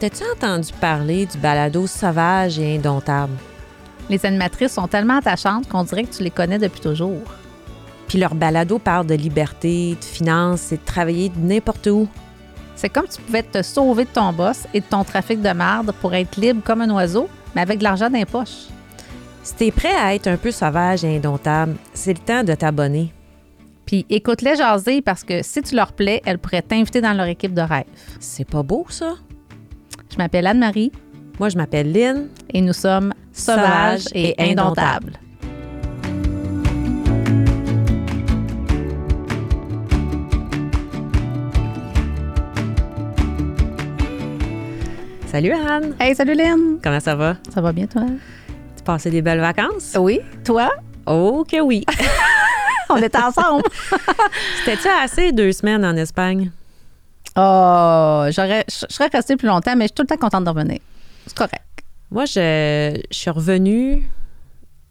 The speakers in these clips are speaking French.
T'as-tu entendu parler du balado sauvage et indomptable? Les animatrices sont tellement attachantes qu'on dirait que tu les connais depuis toujours. Puis leur balado parle de liberté, de finances et de travailler de n'importe où. C'est comme tu pouvais te sauver de ton boss et de ton trafic de merde pour être libre comme un oiseau, mais avec de l'argent dans les poches. Si t'es prêt à être un peu sauvage et indomptable, c'est le temps de t'abonner. Puis écoute-les jaser parce que si tu leur plais, elles pourraient t'inviter dans leur équipe de rêve. C'est pas beau, ça? Je m'appelle Anne-Marie Moi, je m'appelle Lynn. et nous sommes sauvages et indomptables. Salut Anne! Hey, salut Lynn! Comment ça va? Ça va bien, toi? Tu passais des belles vacances? Oui. Toi? Oh que oui! On est ensemble. C'était-tu assez deux semaines en Espagne? Oh, j'aurais, je serais restée plus longtemps, mais je suis tout le temps contente de revenir. C'est correct. Moi, je, je suis revenue,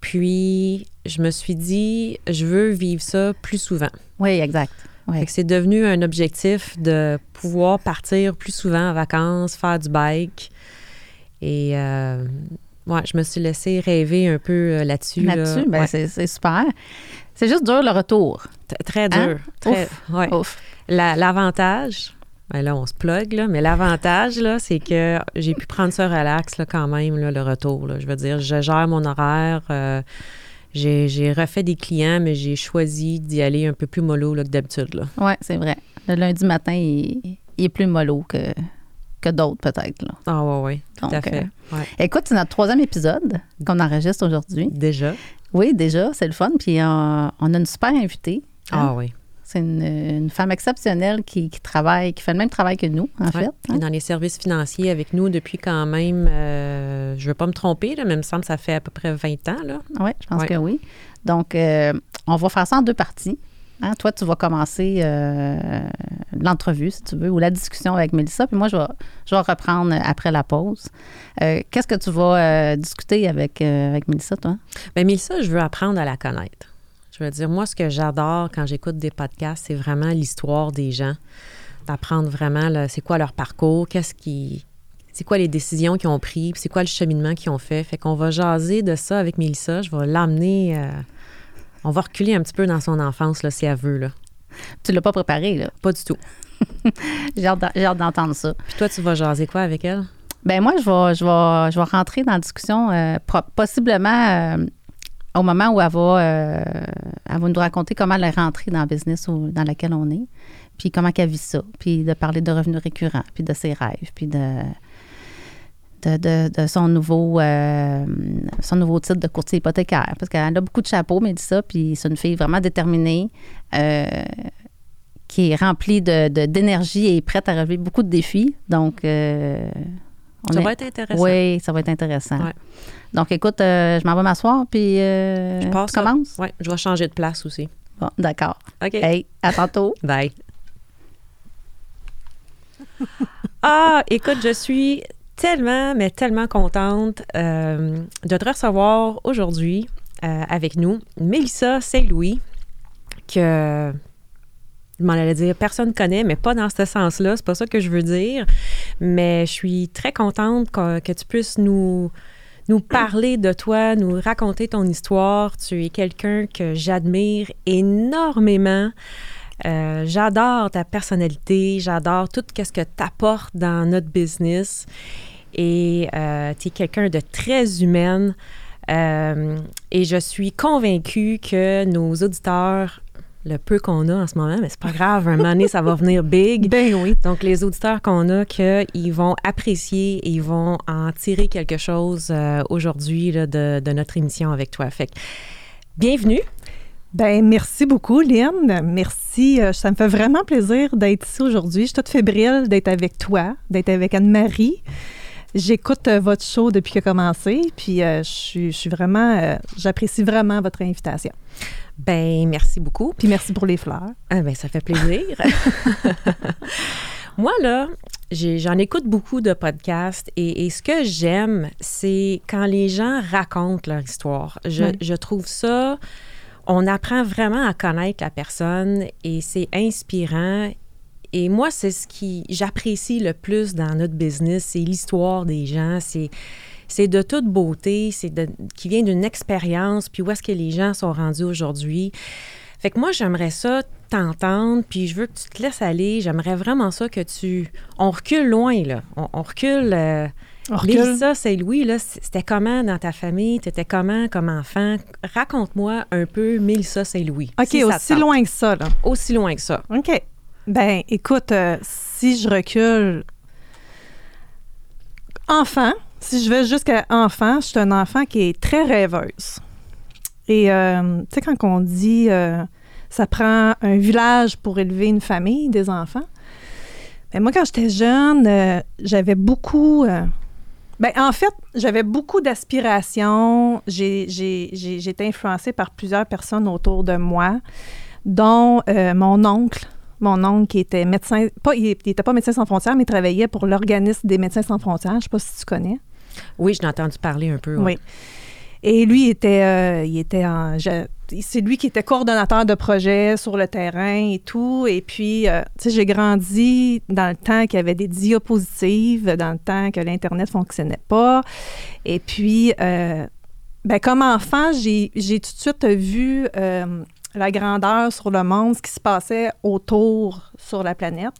puis je me suis dit, je veux vivre ça plus souvent. Oui, exact. Oui. C'est devenu un objectif de pouvoir partir plus souvent en vacances, faire du bike. Et euh, ouais, je me suis laissée rêver un peu euh, là-dessus. là. Là-dessus, ben, Ouais. c'est, super. C'est juste dur le retour. T- Très dur. Hein? Très, Ouf. ouais. Ouf. La- L'avantage, ben là, on se plug, là, mais l'avantage, là, c'est que j'ai pu prendre ça relax, là, quand même, là, le retour. là. Je veux dire, je gère mon horaire. euh, j'ai j'ai refait des clients, mais j'ai choisi d'y aller un peu plus mollo là, que d'habitude. là. Oui, c'est vrai. Le lundi matin, il, il est plus mollo que, que d'autres, peut-être. Ah, ouais, ouais, tout à fait. Ouais. Écoute, c'est notre troisième épisode qu'on enregistre aujourd'hui. Déjà. Oui, déjà, c'est le fun. Puis euh, on a une super invitée. hein. Ah, oui. C'est une, une femme exceptionnelle qui, qui travaille, qui fait le même travail que nous, en Ouais. fait. Hein. est dans les services financiers avec nous depuis quand même, euh, je ne veux pas me tromper, là, mais il me semble que ça fait à peu près 20 ans. Là. Oui, je pense Ouais. que oui. Donc, euh, on va faire ça en deux parties. Hein, Toi, tu vas commencer euh, l'entrevue, si tu veux, ou la discussion avec Mélissa, puis moi, je vais, je vais reprendre après la pause. Euh, Qu'est-ce que tu vas euh, discuter avec, avec Mélissa, toi? Bien, Mélissa, je veux apprendre à la connaître. Je veux dire, moi, ce que j'adore quand j'écoute des podcasts, c'est vraiment l'histoire des gens, d'apprendre vraiment là, c'est quoi leur parcours, qu'est-ce qui. C'est quoi les décisions qu'ils ont prises, c'est quoi le cheminement qu'ils ont fait. Fait qu'on va jaser de ça avec Mélissa. Je vais l'amener. euh, on va reculer un petit peu dans son enfance, là, si elle veut. Là. Tu l'as pas préparé, là? Pas du tout. J'ai hâte d'entendre ça. Puis toi, tu vas jaser quoi avec elle? Ben moi, je vais, je vais, je vais rentrer dans la discussion euh, possiblement euh, au moment où elle va, euh, elle va nous raconter comment elle est rentrée dans le business dans lequel on est, puis comment elle vit ça, puis de parler de revenus récurrents, puis de ses rêves, puis de, son, nouveau, euh, son nouveau titre de courtier hypothécaire. Parce qu'elle a beaucoup de chapeaux, mais dit ça, puis c'est une fille vraiment déterminée. euh, qui est remplie de- d'énergie et prête à relever beaucoup de défis. Donc, on Ça est- va être intéressant. oui, ça va être intéressant. Ouais. Donc, écoute, euh, je m'en vais m'asseoir, puis euh, Je commences? Oui, je vais changer de place aussi. Bon, d'accord. OK. Hey, à tantôt. Bye. ah, écoute, je suis tellement, mais tellement contente euh, de te recevoir aujourd'hui avec nous. Mélissa Saint-Louis, que je m'en allais dire, personne connaît, mais pas dans ce sens-là. C'est pas ça que je veux dire. Mais je suis très contente que, tu puisses nous, nous parler de toi, nous raconter ton histoire. Tu es quelqu'un que j'admire énormément. Euh, j'adore ta personnalité, j'adore tout ce que tu apportes dans notre business. Et tu es quelqu'un de très humaine. Euh, et je suis convaincue que nos auditeurs, le peu qu'on a en ce moment, mais c'est pas grave, un moment donné, ça va venir big. Ben oui. Donc, les auditeurs qu'on a, qu'ils vont apprécier et ils vont en tirer quelque chose euh, aujourd'hui de, de notre émission avec toi. Fait que, bienvenue. Ben merci beaucoup, Lynn. Merci. Euh, ça me fait vraiment plaisir d'être ici aujourd'hui. Je suis toute fébrile d'être avec toi, d'être avec Anne-Marie. J'écoute euh, votre show depuis qu'il a commencé, puis euh, je, suis, je suis vraiment, euh, j'apprécie vraiment votre invitation. Ben, merci beaucoup. Puis merci pour les fleurs. Ah ben, ça fait plaisir. Moi, là, j'en écoute beaucoup de podcasts et, et ce que j'aime, c'est quand les gens racontent leur histoire. Je, Oui. je trouve ça, on apprend vraiment à connaître la personne et c'est inspirant Et moi, c'est ce qui j'apprécie le plus dans notre business, c'est l'histoire des gens, c'est c'est de toute beauté, c'est qui vient d'une expérience, puis où est-ce que les gens sont rendus aujourd'hui. Fait que moi, j'aimerais ça t'entendre, puis je veux que tu te laisses aller. J'aimerais vraiment ça que tu... On recule loin, là. On, recule... Euh, on recule? Lisa Saint-Louis, là, c'était comment dans ta famille? T'étais comment comme enfant? Raconte-moi un peu Mélissa Saint-Louis. OK, si ça te aussi loin que ça, là. Aussi loin que ça. OK. Ben, écoute, euh, si je recule enfant, si je vais jusqu'à enfant, je suis un enfant qui est très rêveuse. Et, euh, tu sais, quand on dit euh, ça prend un village pour élever une famille, des enfants, ben moi, quand j'étais jeune, j'avais beaucoup. ben, en fait, j'avais beaucoup d'aspirations. J'ai j'ai- été influencée par plusieurs personnes autour de moi, dont mon oncle. Mon oncle qui était médecin, pas, il n'était pas médecin sans frontières, mais il travaillait pour l'organisme des médecins sans frontières. Je ne sais pas si tu connais. Oui, je l'ai entendu parler un peu. ouais. Oui. Et lui, il était, euh, il était en. c'est lui qui était coordonnateur de projet sur le terrain et tout. Et puis, euh, tu sais, j'ai grandi dans le temps qu'il y avait des diapositives, dans le temps que l'Internet ne fonctionnait pas. Et puis, euh, ben, comme enfant, j'ai j'ai tout de suite vu euh, la grandeur sur le monde, ce qui se passait autour sur la planète.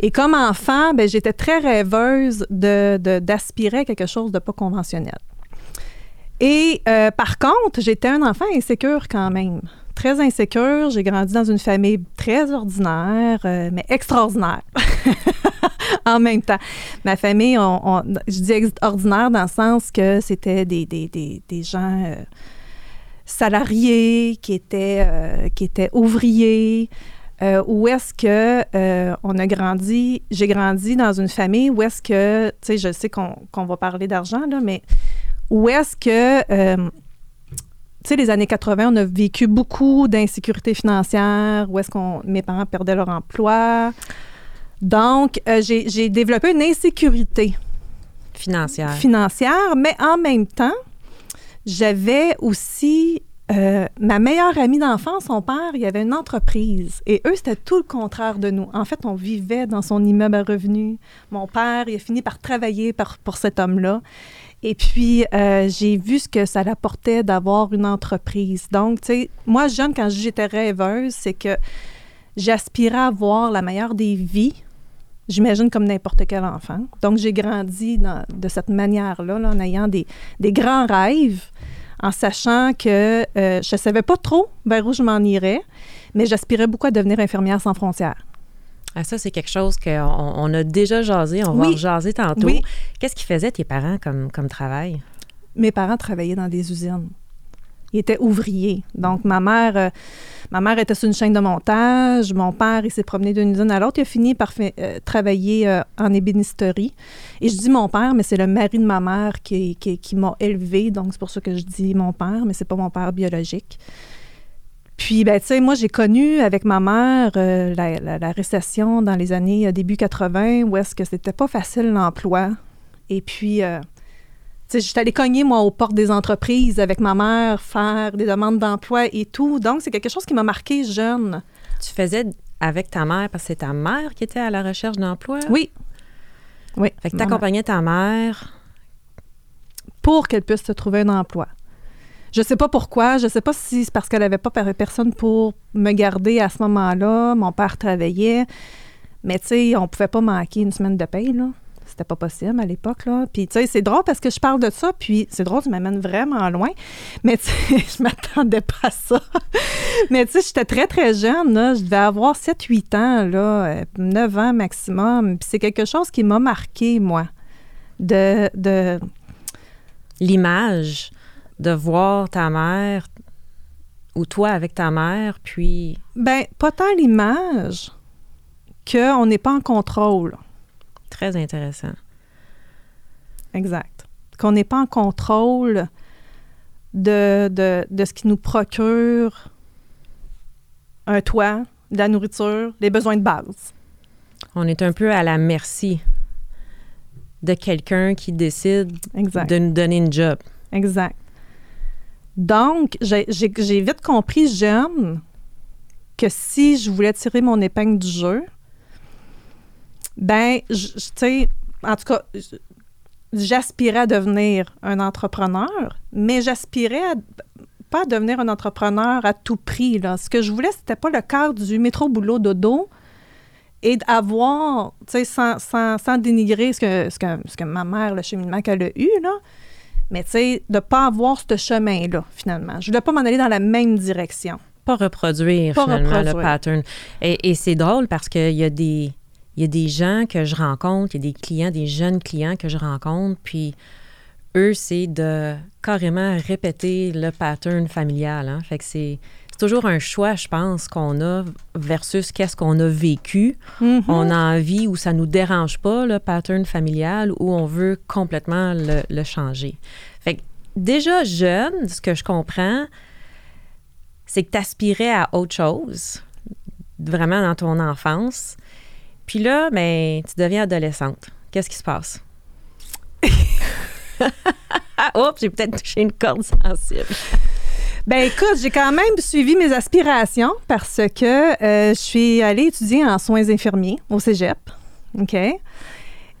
Et comme enfant, ben, j'étais très rêveuse de- de- d'aspirer à quelque chose de pas conventionnel. Et euh, par contre, j'étais un enfant insécure quand même. Très insécure. J'ai grandi dans une famille très ordinaire, euh, mais extraordinaire. en même temps. Ma famille, on- je dis ordinaire dans le sens que c'était des, des, des, des gens euh, salariés, qui étaient, euh, qui étaient ouvriers. Euh, où est-ce que euh, on a grandi, j'ai grandi dans une famille où est-ce que, tu sais, je sais qu'on qu'on va parler d'argent, là, mais où est-ce que, euh, tu sais, les années 80, on a vécu beaucoup d'insécurité financière, où est-ce qu'on, mes parents perdaient leur emploi. Donc, j'ai j'ai développé une insécurité Financière. financière, mais en même temps, j'avais aussi euh, ma meilleure amie d'enfance, son père, il avait une entreprise. Et eux, c'était tout le contraire de nous. En fait, on vivait dans son immeuble à revenus. Mon père, il a fini par travailler pour cet homme-là. Et puis, euh, j'ai vu ce que ça l'apportait d'avoir une entreprise. Donc, tu sais, moi, jeune, quand j'étais rêveuse, c'est que j'aspirais à voir la meilleure des vies, j'imagine comme n'importe quel enfant. Donc, j'ai grandi dans- de cette manière-là, là, en ayant des, des grands rêves, en sachant que euh, je ne savais pas trop vers où je m'en irais, mais j'aspirais beaucoup à devenir infirmière sans frontières. Ah, ça, c'est quelque chose qu'on on a déjà jasé. On va en jaser tantôt. Oui. Qu'est-ce qu'ils faisaient tes parents comme, comme travail? Mes parents travaillaient dans des usines. Ils étaient ouvriers. Donc, ma mère, euh, ma mère était sur une chaîne de montage. Mon père, il s'est promené d'une usine à l'autre. Il a fini par euh, travailler euh, en ébénisterie. Et je dis mon père, mais c'est le mari de ma mère qui, m'a élevée. Donc, c'est pour ça que je dis mon père, mais c'est pas mon père biologique. Puis, ben, tu sais, moi, j'ai connu avec ma mère la, récession dans les années début 80, où est-ce que c'était pas facile l'emploi. Et puis, j'étais allée cogner, moi, aux portes des entreprises avec ma mère, faire des demandes d'emploi et tout. Donc, c'est quelque chose qui m'a marqué jeune. Tu faisais avec ta mère parce que c'est ta mère qui était à la recherche d'emploi? Oui. Oui. Fait que t'accompagnais ta mère. pour qu'elle puisse se trouver un emploi. Je sais pas pourquoi, je sais pas si c'est parce qu'elle avait pas per- personne pour me garder à ce moment-là. Mon père travaillait, mais tu sais, on pouvait pas manquer une semaine de paye, là. C'était pas possible à l'époque, là. Puis, tu sais, c'est drôle parce que je parle de ça, puis c'est drôle, tu m'amènes vraiment loin. Mais, tu sais, je m'attendais pas à ça. mais, tu sais, j'étais très, très jeune, là. Je devais avoir 7-8 ans, là, euh, 9 ans maximum. Puis c'est quelque chose qui m'a marqué, moi, de... de L'image de voir ta mère ou toi avec ta mère, puis Ben, pas tant l'image qu'on n'est pas en contrôle. Très intéressant. Exact. Qu'on n'est pas en contrôle de, de, de ce qui nous procure un toit, de la nourriture, les besoins de base. On est un peu à la merci de quelqu'un qui décide Exact. de nous donner une job. Exact. Donc, j'ai vite compris, jeune, que si je voulais tirer mon épingle du jeu, Ben, tu sais, en tout cas, j'aspirais à devenir un entrepreneur, mais j'aspirais à- pas à devenir un entrepreneur à tout prix. Là. Ce que je voulais, c'était pas le cœur du métro boulot dodo et d'avoir, tu sais, sans, sans, sans dénigrer ce que, ce, que, ce que ma mère, le cheminement qu'elle a eu, là, mais tu sais, de pas avoir ce chemin-là, finalement. Je voulais pas m'en aller dans la même direction. Pas reproduire Pas finalement reproduire. le pattern. Et, et c'est drôle parce qu'il y a des il y a des gens que je rencontre, il y a des clients, des jeunes clients que je rencontre, puis eux, c'est de carrément répéter le pattern familial. Hein. Fait que c'est toujours un choix, je pense, qu'on a versus qu'est-ce qu'on a vécu. Mhm. On a envie ou ça nous dérange pas, le pattern familial, ou on veut complètement le, le changer. Fait que déjà jeune, ce que je comprends, c'est que tu aspirais à autre chose, vraiment dans ton enfance. Puis là, ben, tu deviens adolescente. Qu'est-ce qui se passe? ah, oups, j'ai peut-être touché une corde sensible. Ben écoute, j'ai quand même suivi mes aspirations parce que euh, je suis allée étudier en soins infirmiers au Cégep. OK?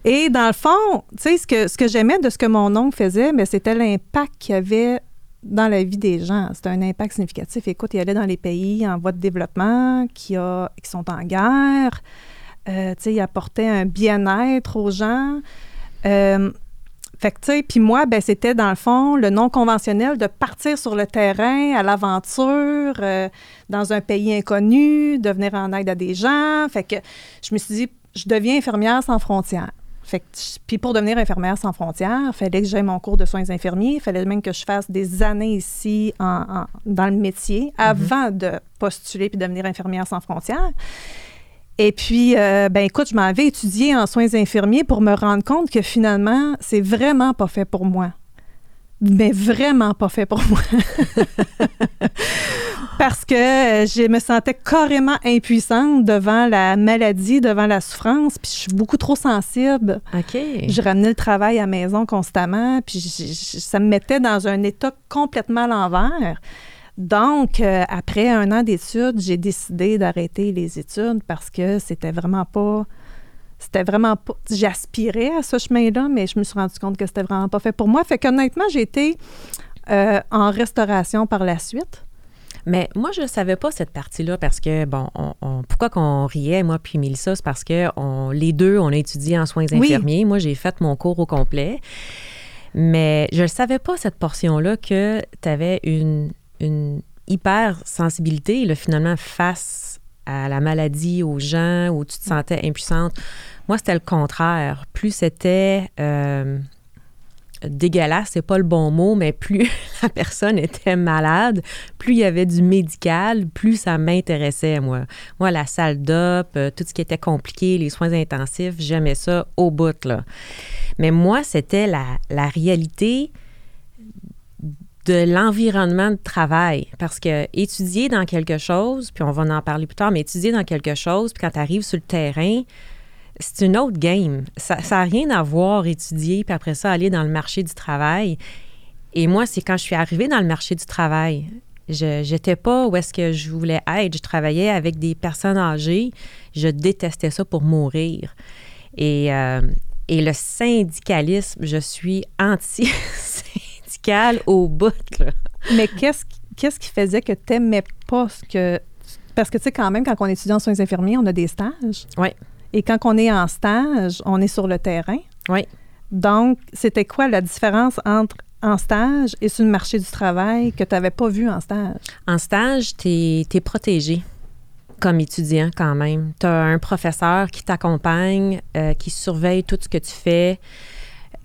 Et dans le fond, tu sais, ce que, ce que j'aimais de ce que mon oncle faisait, mais c'était l'impact qu'il y avait dans la vie des gens. C'était un impact significatif. Écoute, il allait dans les pays en voie de développement qui, a, qui sont en guerre. Euh, tu sais, il apportait un bien-être aux gens. Euh, fait que, tu sais, puis moi, ben, c'était dans le fond le non conventionnel de partir sur le terrain à l'aventure, euh, dans un pays inconnu, de venir en aide à des gens. Fait que je me suis dit, je deviens infirmière sans frontières. Fait que, je- puis pour devenir infirmière sans frontières, il fallait que j'aie mon cours de soins infirmiers. Il fallait même que je fasse des années ici en- en- dans le métier avant de postuler puis devenir infirmière sans frontières. Et puis, euh, ben écoute, je m'en vais étudier en soins infirmiers pour me rendre compte que finalement, c'est vraiment pas fait pour moi. Mais vraiment pas fait pour moi. Parce que euh, je me sentais carrément impuissante devant la maladie, devant la souffrance, puis je suis beaucoup trop sensible. OK. Je ramenais le travail à la maison constamment, puis je- je- ça me mettait dans un état complètement à l'envers. Donc, euh, après un an d'études, j'ai décidé d'arrêter les études parce que c'était vraiment pas. C'était vraiment pas. J'aspirais à ce chemin-là, mais je me suis rendu compte que c'était vraiment pas fait pour moi. Fait qu'honnêtement, j'ai été euh, en restauration par la suite. Mais moi, je ne savais pas cette partie-là parce que, bon, on, on- pourquoi qu'on riait, moi puis Mélissa, c'est parce que on, les deux, on a étudié en soins Oui. infirmiers. Moi, j'ai fait mon cours au complet. Mais je ne savais pas, cette portion-là, que tu avais une, une hypersensibilité, là, finalement, face à la maladie, aux gens, où tu te sentais impuissante. Moi, c'était le contraire. Plus c'était... euh, dégueulasse, c'est pas le bon mot, mais plus la personne était malade, plus il y avait du médical, plus ça m'intéressait, moi. Moi, la salle d'op, euh, tout ce qui était compliqué, les soins intensifs, j'aimais ça au bout, là. Mais moi, c'était la, la réalité de l'environnement de travail. Parce que étudier dans quelque chose, puis on va en parler plus tard, mais étudier dans quelque chose, puis quand tu arrives sur le terrain, c'est une autre game. Ça n'a rien à voir étudier, puis après ça, aller dans le marché du travail. Et moi, c'est quand je suis arrivée dans le marché du travail. Je n'étais pas où est-ce que je voulais être. Je travaillais avec des personnes âgées. Je détestais ça pour mourir. Et, euh, et le syndicalisme, je suis au bout. Là. Mais qu'est-ce qui- qu'est-ce qui faisait que tu n'aimais pas ce que. Parce que, tu sais, quand même, quand on étudie en soins infirmiers, on a des stages. Oui. Et quand on est en stage, on est sur le terrain. Oui. Donc, c'était quoi la différence entre en stage et sur le marché du travail que tu n'avais pas vu en stage? En stage, tu es, protégé comme étudiant quand même. Tu as un professeur qui t'accompagne, euh, qui surveille tout ce que tu fais.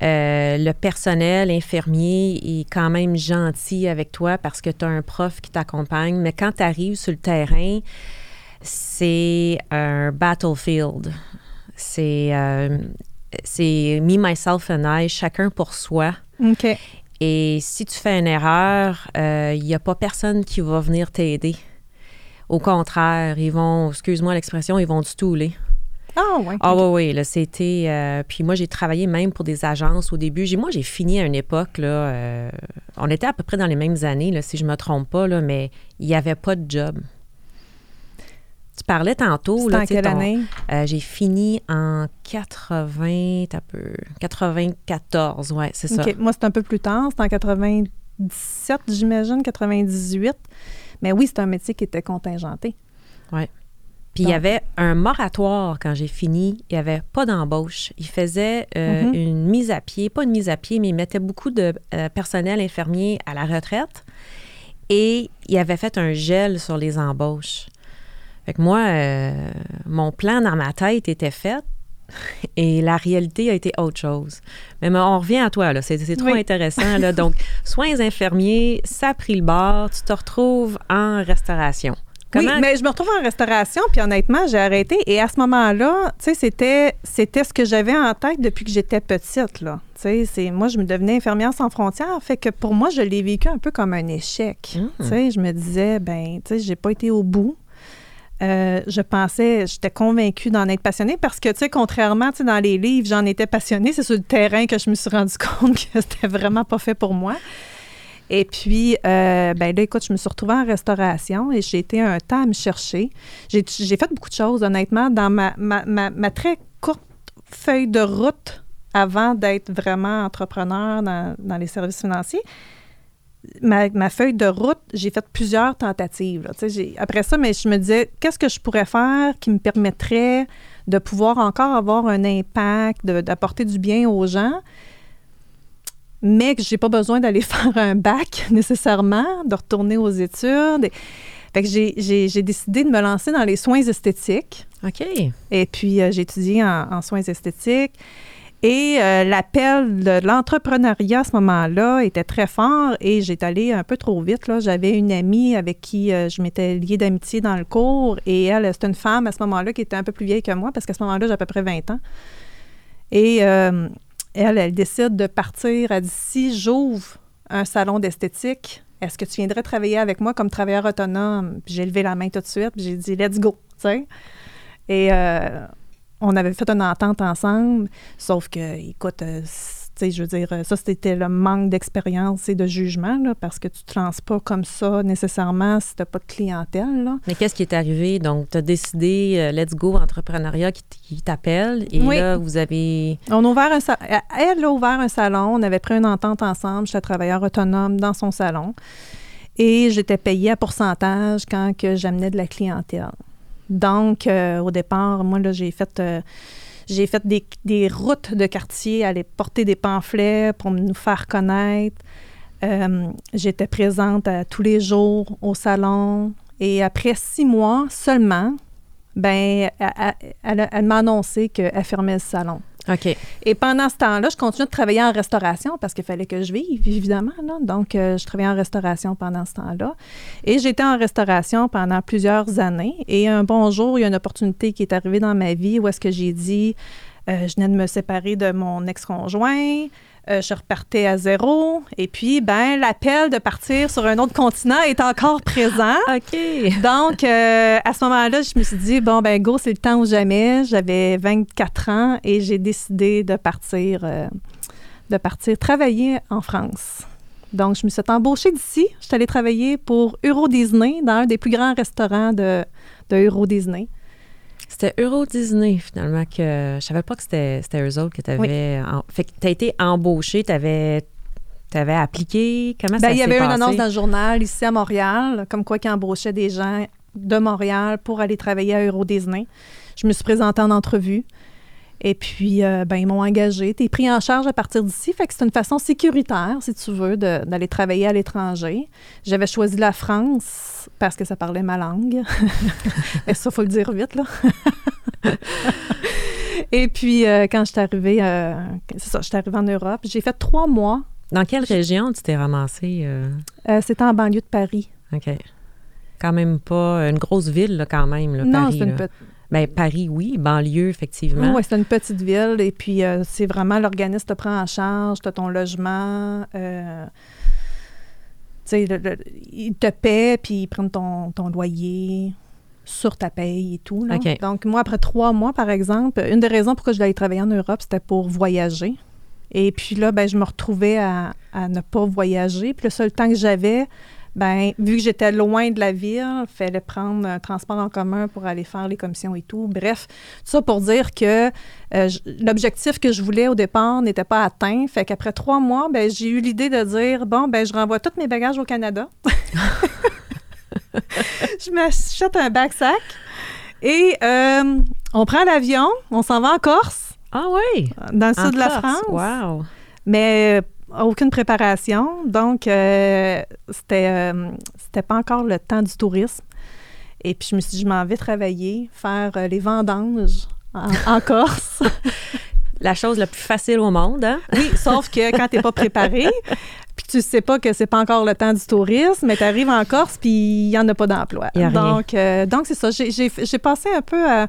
Euh, le personnel infirmier est quand même gentil avec toi parce que tu as un prof qui t'accompagne. Mais quand tu arrives sur le terrain, c'est un battlefield. C'est euh, c'est me, myself and I, chacun pour soi. OK. Et si tu fais une erreur, il n'y a pas personne qui va venir t'aider. Au contraire, ils vont, excuse-moi l'expression, ils vont te stouler. Ah, ouais. Ah oui, oui, là, c'était... euh, puis moi, j'ai travaillé même pour des agences au début. J'ai, moi, j'ai fini à une époque, là, euh, on était à peu près dans les mêmes années, là, si je me trompe pas, là, mais il n'y avait pas de job. tu parlais tantôt. C'était là, en quelle ton- année? euh, j'ai fini en 80, t'as peu, 94, ouais, c'est ça. Moi, c'est un peu plus tard. C'était en 97, j'imagine, 98. Mais oui, c'est un métier qui était contingenté. Puis il y avait un moratoire quand j'ai fini. Il n'y avait pas d'embauche. Il faisait euh, Mhm. une mise à pied, pas une mise à pied, mais il mettait beaucoup de euh, personnel infirmier à la retraite. Et il avait fait un gel sur les embauches. Fait que moi, euh, mon plan dans ma tête était fait. Et la réalité a été autre chose. Mais mais on revient à toi, là. C'est, c'est trop Oui. intéressant, là. Donc, soins infirmiers, ça a pris le bord. Tu te retrouves en restauration. Oui, mais je me retrouve en restauration, puis honnêtement, j'ai arrêté. Et à ce moment-là, tu sais, c'était, c'était ce que j'avais en tête depuis que j'étais petite, là. Tu sais, c'est, moi, je me devenais infirmière sans frontières. Fait que pour moi, je l'ai vécu un peu comme un échec. Tu sais, je me disais, ben, tu sais, j'ai pas été au bout. Euh, je pensais, j'étais convaincue d'en être passionnée parce que, tu sais, contrairement, tu sais, dans les livres, j'en étais passionnée. C'est sur le terrain que je me suis rendu compte que c'était vraiment pas fait pour moi. Et puis, euh, ben là, écoute, je me suis retrouvée en restauration et j'ai été un temps à me chercher. J'ai fait beaucoup de choses, honnêtement, dans ma, ma, ma, très courte feuille de route avant d'être vraiment entrepreneur dans, dans les services financiers. Ma, feuille de route, j'ai fait plusieurs tentatives. Après ça, mais je me disais, qu'est-ce que je pourrais faire qui me permettrait de pouvoir encore avoir un impact, d'apporter du bien aux gens, mais que j'ai pas besoin d'aller faire un bac nécessairement, de retourner aux études. Fait que j'ai- décidé de me lancer dans les soins esthétiques. OK. Et puis, euh, j'ai étudié en, en soins esthétiques. Et euh, l'appel de l'entrepreneuriat à ce moment-là était très fort et j'étais allée un peu trop vite. là. J'avais une amie avec qui euh, je m'étais liée d'amitié dans le cours et elle, c'était une femme à ce moment-là qui était un peu plus vieille que moi parce qu'à ce moment-là, j'ai à peu près 20 ans. Et euh, elle, elle décide de partir. Elle dit si j'ouvre un salon d'esthétique, est-ce que tu viendrais travailler avec moi comme travailleur autonome? J'ai levé la main tout de suite, j'ai dit let's go. Et euh, on avait fait une entente ensemble, sauf que, écoute, euh, je veux dire, euh, ça, c'était le manque d'expérience et de jugement, là, parce que tu te lances pas comme ça nécessairement si t'as pas de clientèle, là. Mais qu'est-ce qui est arrivé? Donc, tu as décidé, euh, Let's Go Entrepreneuriat qui, t'appelle. Et Oui. là, vous avez. On a ouvert un sa- Elle a ouvert un salon. On avait pris une entente ensemble. J'étais travailleur autonome dans son salon. Et j'étais payée à pourcentage quand que j'amenais de la clientèle. Donc, euh, au départ, moi, là, j'ai fait, euh, j'ai fait des, des routes de quartier, aller porter des pamphlets pour nous faire connaître. Euh, j'étais présente tous les jours au salon. Et après six mois seulement, ben, elle- elle- elle m'a annoncé qu'elle fermait le salon. OK. Et pendant ce temps-là, je continuais de travailler en restauration parce qu'il fallait que je vive, évidemment. là. Donc, euh, je travaillais en restauration pendant ce temps-là. Et j'étais en restauration pendant plusieurs années. Et un bon jour, il y a une opportunité qui est arrivée dans ma vie où est-ce que j'ai dit, euh, je venais de me séparer de mon ex-conjoint, euh, je repartais à zéro. Et puis, ben, l'appel de partir sur un autre continent est encore présent. OK. Donc, euh, à ce moment-là, je me suis dit, bon, ben go, c'est le temps ou jamais. J'avais 24 ans et j'ai décidé de partir, euh, de partir travailler en France. Donc, je me suis embauchée d'ici. Je suis allée travailler pour Euro Disney, dans un des plus grands restaurants de, de Euro Disney. C'était Euro Disney, finalement, que je savais pas que c'était c'était eux autres que tu avais. Fait que tu as été embauché, tu avais, appliqué. Comment Ben, ça il y avait une annonce dans le journal ici à Montréal, comme quoi qui embauchait des gens de Montréal pour aller travailler à Euro Disney. Je me suis présentée en entrevue. Et puis, euh, ben, ils m'ont engagée. Tu es pris en charge à partir d'ici. Fait que c'est une façon sécuritaire, si tu veux, d'aller travailler à l'étranger. J'avais choisi la France parce que ça parlait ma langue. Et ça, faut le dire vite, là. Et puis, euh, quand je suis arrivée, euh, c'est ça, je suis arrivée en Europe, j'ai fait trois mois. Dans quelle région tu t'es ramassé? euh? C'était en banlieue de Paris. OK. Quand même pas une grosse ville, là, quand même, là, non, Paris. c'est une petite. Ben, Paris, oui. Banlieue, effectivement. Oui, c'est une petite ville et puis euh, c'est vraiment l'organisme te prend en charge, tu as ton logement, euh, tu sais, le- le- ils te paient puis ils prennent ton, ton loyer sur ta paye et tout. là. Donc, moi, après trois mois, par exemple, une des raisons pourquoi je voulais aller travailler en Europe, c'était pour voyager. Et puis là, ben, je me retrouvais à, à ne pas voyager. Puis le seul temps que j'avais, Ben, vu que j'étais loin de la ville, il fallait prendre un transport en commun pour aller faire les commissions et tout. Bref, tout ça pour dire que euh, l'objectif que je voulais au départ n'était pas atteint. Fait qu'après trois mois, ben, j'ai eu l'idée de dire bon, ben, je renvoie tous mes bagages au Canada. je m'achète un backsack et euh, on prend l'avion, on s'en va en Corse, Ah oui! dans le En sud de la Corse. France Wow! mais aucune préparation. Donc, euh, c'était, euh, c'était pas encore le temps du tourisme. Et puis, je me suis dit, je m'en vais travailler, faire euh, les vendanges en, en Corse. La chose la plus facile au monde, hein? oui, sauf que quand tu n'es pas préparé, puis tu sais pas que c'est pas encore le temps du tourisme, mais tu arrives en Corse, puis il n'y en a pas d'emploi. Il y a rien. Donc, euh, donc c'est ça. J'ai, j'ai- j'ai passé un peu à,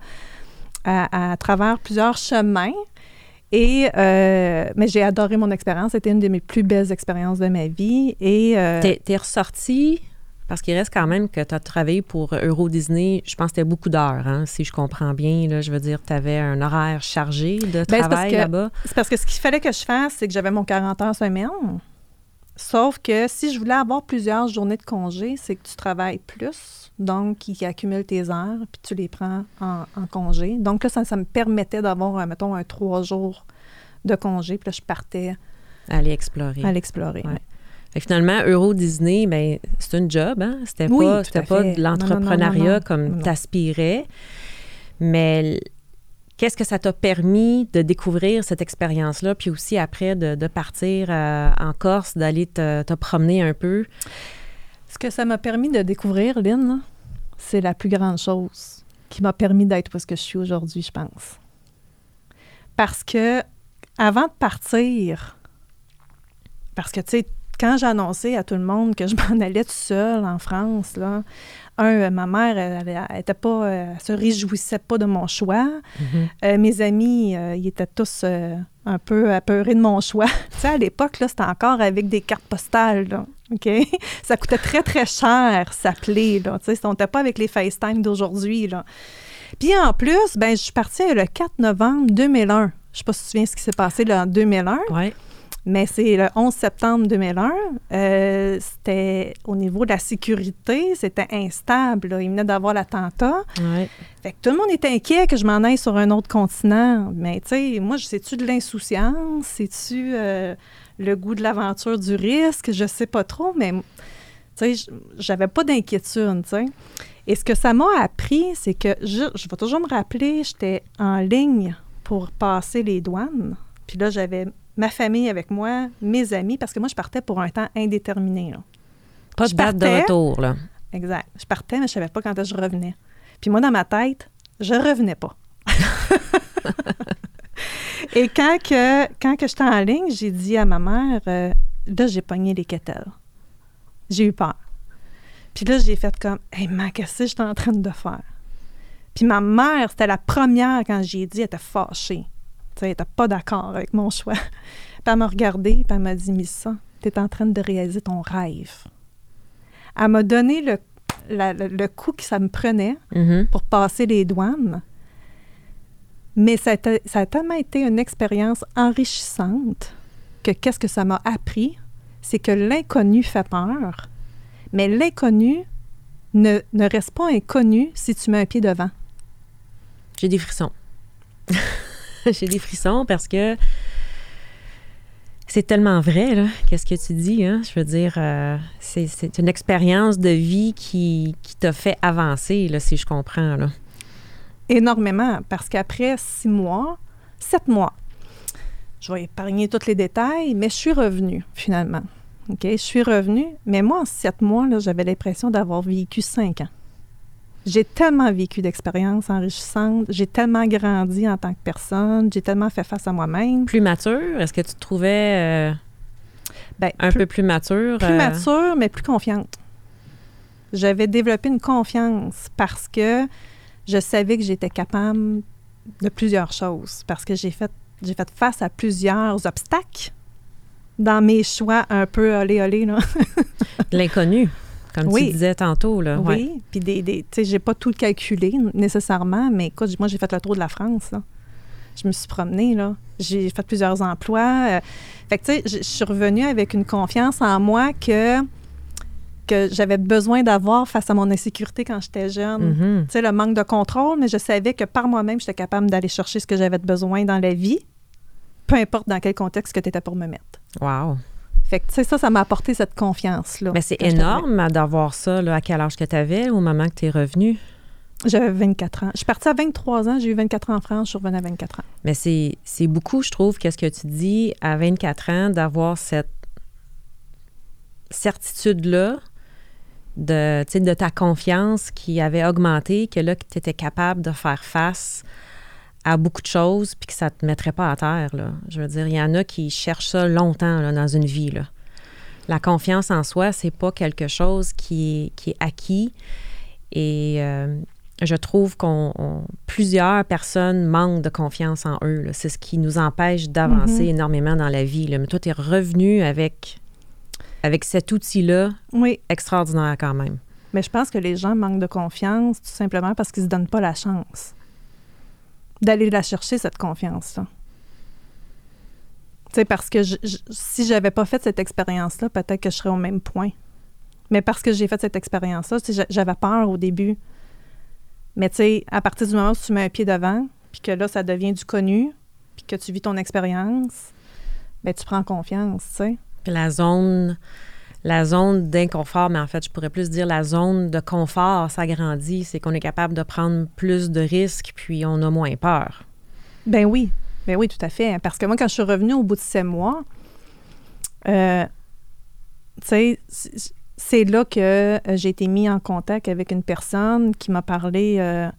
à- à travers plusieurs chemins. Et, euh, mais j'ai adoré mon expérience. C'était une de mes plus belles expériences de ma vie. Et euh, T'es, t'es ressorti, parce qu'il reste quand même que tu as travaillé pour Euro Disney, je pense que c'était beaucoup d'heures, hein, si je comprends bien. Là, je veux dire, tu avais un horaire chargé de Ben, c'est parce travail que- là-bas. c'est parce que ce qu'il fallait que je fasse, c'est que j'avais mon 40 heures semaine. Sauf que si je voulais avoir plusieurs journées de congé, c'est que tu travailles plus. Donc, ils accumulent tes heures, puis tu les prends en, en congé. Donc là, ça, ça me permettait d'avoir, euh, mettons, un trois jours de congé. Puis là, je partais Aller explorer. à l'explorer. Ouais. Fait que finalement, Euro Disney, ben, c'est une job, hein? C'était Oui, pas, pas de l'entrepreneuriat comme t'aspirais. Mais qu'est-ce que ça t'a permis de découvrir cette expérience-là, puis aussi après de, partir euh, en Corse, d'aller te, promener un peu? Ce que ça m'a permis de découvrir, Lynn, c'est la plus grande chose qui m'a permis d'être où est-ce que je suis aujourd'hui, je pense. Parce que avant de partir, parce que, tu sais, quand annoncé à tout le monde que je m'en allais tout seul en France, là, un, euh, ma mère, elle, elle, était pas, euh, elle se réjouissait pas de mon choix. Euh, mes amis, euh, ils étaient tous euh, un peu apeurés de mon choix. tu sais, à l'époque, là, c'était encore avec des cartes postales, là, OK? Ça coûtait très, très cher, s'appeler, là. Tu sais, on n'était pas avec les FaceTime d'aujourd'hui, là. Puis en plus, ben, je suis partie le 4 novembre 2001. Je sais pas si tu te souviens ce qui s'est passé là, en 2001, Oui. Mais c'est le 11 septembre 2001. Euh, c'était au niveau de la sécurité, c'était instable. là. Il venait d'avoir l'attentat. Ouais. Fait que tout le monde était inquiet que je m'en aille sur un autre continent. Mais tu sais, moi, sais-tu de l'insouciance? C'est-tu euh, le goût de l'aventure, du risque? Je sais pas trop, mais tu sais, j'avais pas d'inquiétude, tu sais. Et ce que ça m'a appris, c'est que je, je vais toujours me rappeler, j'étais en ligne pour passer les douanes. Puis là, j'avais ma famille avec moi, mes amis, parce que moi, je partais pour un temps indéterminé. là. Pas Je de date de retour, là. Exact. Je partais, mais je savais pas quand je revenais. Puis moi, dans ma tête, je revenais pas. Et quand que, quand que j'étais en ligne, j'ai dit à ma mère, euh, là, j'ai pogné les quételles. J'ai eu peur. Puis là, j'ai fait comme, hey, man, qu'est-ce que j'étais en train de faire? Puis ma mère, c'était la première quand j'ai dit, elle était fâchée. Tu sais, elle était pas d'accord avec mon choix. Puis elle m'a regardée, puis elle m'a dit, Missa, tu es en train de réaliser ton rêve. Elle m'a donné le, la- le, le coup que ça me prenait Mhm. pour passer les douanes. Mais ça a, ça a tellement été une expérience enrichissante que qu'est-ce que ça m'a appris? C'est que l'inconnu fait peur, mais l'inconnu ne, ne reste pas inconnu si tu mets un pied devant. J'ai des frissons. J'ai des frissons parce que c'est tellement vrai, qu'est-ce que tu dis. Hein? Je veux dire, euh, c'est, une expérience de vie qui, qui t'a fait avancer, si je comprends. Là. Énormément, parce qu'après six mois, sept mois, je vais épargner tous les détails, mais je suis revenue finalement. OK? Je suis revenue, mais moi, en sept mois, j'avais l'impression d'avoir vécu cinq ans. J'ai tellement vécu d'expériences enrichissantes, j'ai tellement grandi en tant que personne, j'ai tellement fait face à moi-même. Plus mature, est-ce que tu te trouvais euh, Ben, un plus, peu plus mature? plus euh, mature, mais plus confiante. J'avais développé une confiance parce que je savais que j'étais capable de plusieurs choses, parce que j'ai fait, j'ai fait face à plusieurs obstacles dans mes choix un peu olé olé, l'inconnu, comme Oui. tu disais tantôt. Là. Ouais. Oui, puis des, des tu sais, j'ai pas tout calculé nécessairement, mais écoute, moi, j'ai fait le tour de la France, là. Je me suis promenée, là. J'ai fait plusieurs emplois. euh, fait que, tu sais, je suis revenue avec une confiance en moi que que j'avais besoin d'avoir face à mon insécurité quand j'étais jeune. Mhm. Tu sais, le manque de contrôle, mais je savais que par moi-même, j'étais capable d'aller chercher ce que j'avais besoin dans la vie, peu importe dans quel contexte que tu étais pour me mettre. Wow. Fait que, ça, ça m'a apporté cette confiance-là. Mais c'est énorme d'avoir ça là, à quel âge que tu avais au moment que tu es revenu. J'avais 24 ans. Je suis partie à 23 ans, j'ai eu 24 ans en France, je suis revenue à 24 ans. Mais c'est c'est beaucoup, je trouve, qu'est-ce que tu dis à 24 ans, d'avoir cette certitude-là de, de ta confiance qui avait augmenté, que là, que tu étais capable de faire face à beaucoup de choses, puis que ça te mettrait pas à terre. Là. Je veux dire, il y en a qui cherchent ça longtemps là, dans une vie. Là. La confiance en soi, c'est pas quelque chose qui est, qui est acquis. Et euh, je trouve qu'on on- plusieurs personnes manquent de confiance en eux. C'est ce qui nous empêche d'avancer Mhm. énormément dans la vie. là. Mais toi, tu es revenu avec, avec cet outil-là Oui, extraordinaire quand même. mais je pense que les gens manquent de confiance tout simplement parce qu'ils ne se donnent pas la chance d'aller la chercher, cette confiance-là. Tu sais, parce que je, je- si j'avais pas fait cette expérience-là, peut-être que je serais au même point. Mais parce que j'ai fait cette expérience-là, j'avais peur au début. Mais tu sais, à partir du moment où tu mets un pied devant, puis que là, ça devient du connu, puis que tu vis ton expérience, ben tu prends confiance, tu sais. La zone, la zone d'inconfort, mais en fait, je pourrais plus dire la zone de confort s'agrandit. C'est qu'on est capable de prendre plus de risques, puis on a moins peur. Ben oui, ben oui, tout à fait. Parce que moi, quand je suis revenue au bout de sept mois, euh, c'est là que euh, j'ai été mis en contact avec une personne qui m'a parlé euh,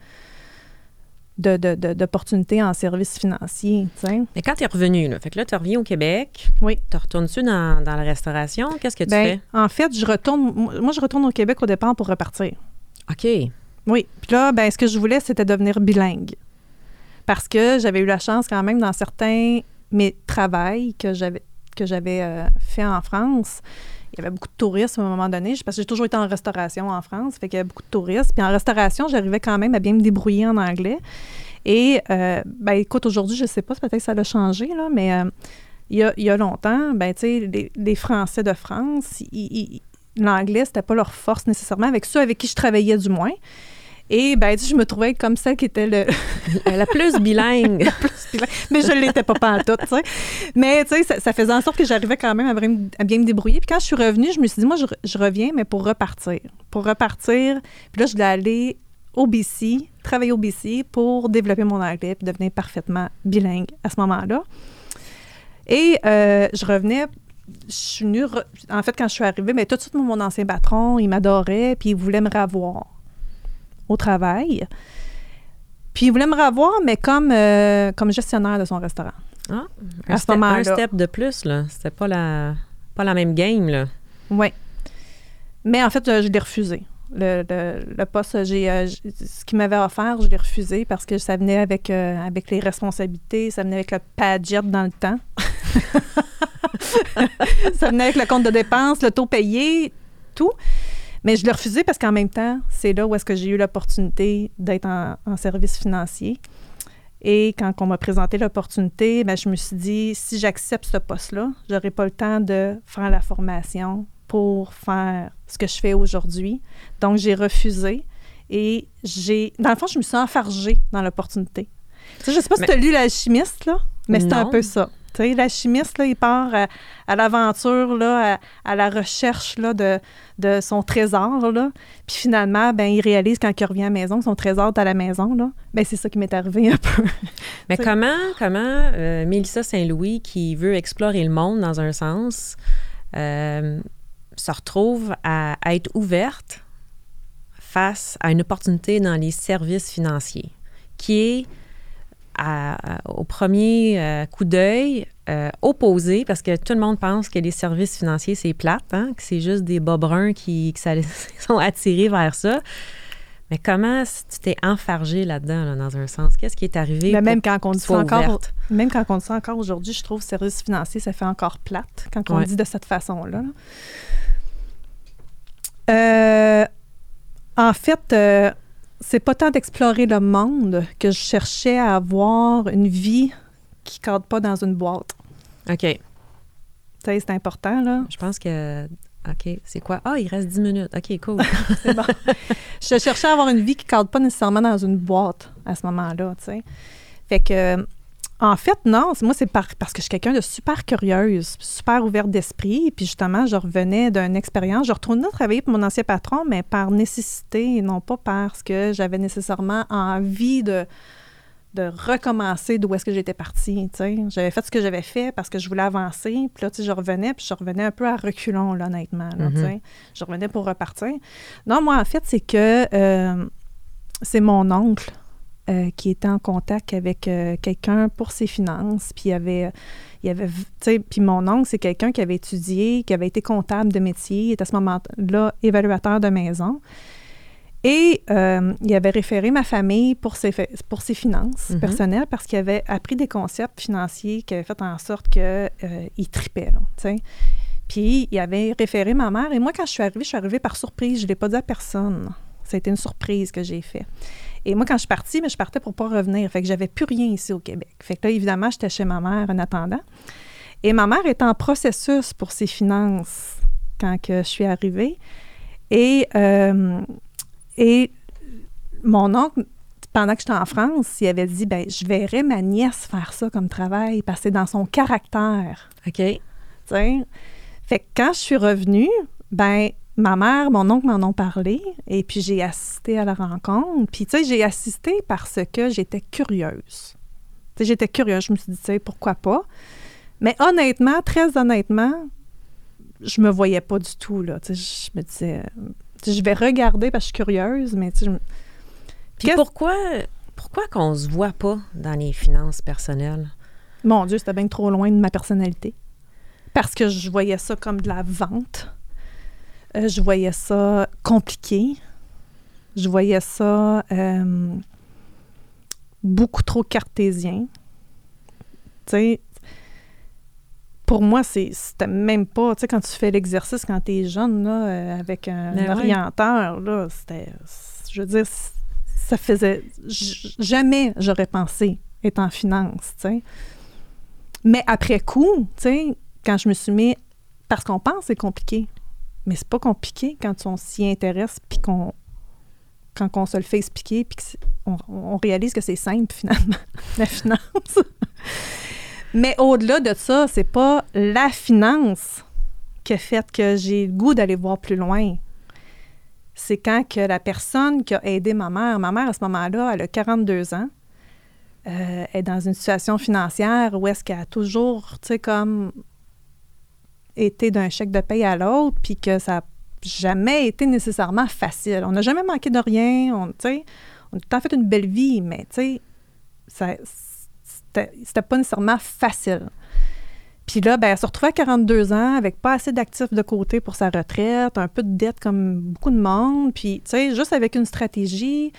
de, de- de- d'opportunités en services financiers. Mais quand tu es revenu, là, fait que là, tu reviens au Québec. Oui. Tu retournes-tu dans, dans la restauration? Qu'est-ce que tu Ben, en fait, je retourne, moi, je retourne au Québec au départ pour repartir. fais? OK. Oui. Puis là, ben, ce que je voulais, c'était devenir bilingue. Parce que j'avais eu la chance quand même dans certains mes travails que j'avais que j'avais euh, fait en France. Il y avait beaucoup de tourisme à un moment donné, parce que j'ai toujours été en restauration en France, fait qu'il y avait beaucoup de touristes. Puis en restauration, j'arrivais quand même à bien me débrouiller en anglais. Et, euh, ben écoute, aujourd'hui, je sais pas, peut-être que ça a changé, là, mais euh, il, y a, y a longtemps, ben tu sais, les, les Français de France, l'anglais, c'était pas leur force nécessairement, avec ceux avec qui je travaillais du moins. Et ben, tu sais, je me trouvais comme celle qui était le, La plus bilingue. mais je ne l'étais pas pantoute, tu sais. Mais, tu sais, ça, ça faisait en sorte que j'arrivais quand même à, bien me débrouiller. Puis quand je suis revenue, je me suis dit, moi, je, re- je reviens, mais pour repartir. Pour repartir. Puis là, je voulais aller au BC, travailler au BC pour développer mon anglais puis devenir parfaitement bilingue à ce moment-là. Et euh, je revenais, je suis venue, en fait, quand je suis arrivée, mais tout de suite, mon ancien patron, il m'adorait, puis il voulait me revoir au travail. Puis il voulait me revoir, mais comme, euh, comme gestionnaire de son restaurant. Ah, À un, ce step, moment-là. un step de plus, là. C'était pas la, pas la même game, là. Oui. Mais en fait, euh, je l'ai refusé. Le, le- le poste, j'ai, euh, ce qu'il m'avait offert, je l'ai refusé parce que ça venait avec, euh, avec les responsabilités, ça venait avec le padjet dans le temps. ça venait avec le compte de dépenses, le taux payé, tout. Mais je l'ai refusé parce qu'en même temps, c'est là où est-ce que j'ai eu l'opportunité d'être en, en service financier. Et quand on m'a présenté l'opportunité, ben, je me suis dit, si j'accepte ce poste-là, j'aurai pas le temps de faire la formation pour faire ce que je fais aujourd'hui. Donc, j'ai refusé et j'ai... Dans le fond, je me suis enfargée dans l'opportunité. Tu sais, je sais pas si Mais- tu as lu L'Alchimiste, là, mais c'est un peu ça. L'alchimiste, là, il part à, à l'aventure, là, à, à la recherche là, de, de son trésor. Là. Puis finalement, ben, il réalise quand il revient à la maison son trésor est à la maison. Là. Ben, c'est ça qui m'est arrivé un peu. Mais comment, comment euh, Mélissa Saint-Louis, qui veut explorer le monde dans un sens, euh, se retrouve à, à être ouverte face à une opportunité dans les services financiers, qui est à- au premier euh, coup d'œil euh, opposé, parce que tout le monde pense que les services financiers, c'est plate, hein, que c'est juste des bas bruns qui, qui ça- sont attirés vers ça. Mais comment tu t'es enfargé là-dedans, là, dans un sens? Qu'est-ce qui est arrivé? Mais même quand on dit ça encore, même quand on dit ça encore aujourd'hui, je trouve service financier, ça fait encore plate quand on Ouais. dit de cette façon-là. Euh, en fait, c'est pas tant d'explorer le monde que je cherchais à avoir une vie qui cadre pas dans une boîte. OK. Tu sais, c'est important, là. Je pense que OK. C'est quoi? Ah, il reste 10 minutes. OK, cool. C'est bon. je cherchais à avoir une vie qui ne cadre pas nécessairement dans une boîte à ce moment-là, tu sais. Fait que, en fait, non, moi, c'est par- parce que je suis quelqu'un de super curieuse, super ouverte d'esprit. Puis justement, je revenais d'une expérience. Je retournais travailler pour mon ancien patron, mais par nécessité et non pas parce que j'avais nécessairement envie de, de recommencer d'où est-ce que j'étais partie. J'avais fait ce que j'avais fait parce que je voulais avancer. Puis là, je revenais, puis je revenais un peu à reculons, là, honnêtement. là, Mhm. Je revenais pour repartir. Non, moi, en fait, c'est que euh, c'est mon oncle euh, qui était en contact avec euh, quelqu'un pour ses finances. Puis il y avait, il avait, puis mon oncle, c'est quelqu'un qui avait étudié, qui avait été comptable de métier, il était à ce moment-là évaluateur de maison. Et euh, il avait référé ma famille pour ses, fa- pour ses finances Mhm. personnelles parce qu'il avait appris des concepts financiers qui avaient fait en sorte qu'il tripait, là. Puis il avait référé ma mère. Et moi, quand je suis arrivée, je suis arrivée par surprise. Je ne l'ai pas dit à personne. Ça a été une surprise que j'ai fait. Et moi, quand je suis partie, mais je partais pour pas revenir. Fait que j'avais plus rien ici au Québec. Fait que là, évidemment, j'étais chez ma mère en attendant. Et ma mère était en processus pour ses finances quand que je suis arrivée. Et, euh, et mon oncle, pendant que j'étais en France, il avait dit, ben, je verrais ma nièce faire ça comme travail parce que c'est dans son caractère. OK. tu sais. Fait que quand je suis revenue, ben ma mère, mon oncle m'en ont parlé et puis j'ai assisté à la rencontre. Puis tu sais, j'ai assisté parce que j'étais curieuse. Tu sais, j'étais curieuse. Je me suis dit, tu sais, pourquoi pas? Mais honnêtement, très honnêtement, je me voyais pas du tout, là. Tu sais, je me disais, tu sais, je vais regarder parce que je suis curieuse, mais tu sais, je Puis pourquoi, pourquoi qu'on se voit pas dans les finances personnelles? Mon Dieu, c'était bien trop loin de ma personnalité. Parce que je voyais ça comme de la vente. Euh, je voyais ça compliqué. Je voyais ça euh, beaucoup trop cartésien. Tu sais, pour moi, c'est- c'était même pas, tu sais, quand tu fais l'exercice quand tu es jeune, là, euh, avec un, Ben ouais. orienteur, là, c'était, je veux dire, ça faisait, jamais j'aurais pensé être en finance, tu sais. Mais après coup, tu sais, quand je me suis mis, parce qu'on pense c'est compliqué, mais c'est pas compliqué quand on s'y intéresse, puis qu'on, quand on se le fait expliquer, puis qu'on on réalise que c'est simple finalement, la finance. mais au-delà de ça, c'est pas la finance qui a fait que j'ai le goût d'aller voir plus loin. C'est quand que la personne qui a aidé ma mère, ma mère à ce moment-là, elle a 42 ans, euh, est dans une situation financière où est-ce qu'elle a toujours, tu sais, comme été d'un chèque de paye à l'autre, puis que ça n'a jamais été nécessairement facile. On n'a jamais manqué de rien, on, on a fait une belle vie, mais tu sais, c'était pas nécessairement facile. Puis là, ben, elle se retrouvait à 42 ans avec pas assez d'actifs de côté pour sa retraite, un peu de dette comme beaucoup de monde. Puis, juste avec une stratégie,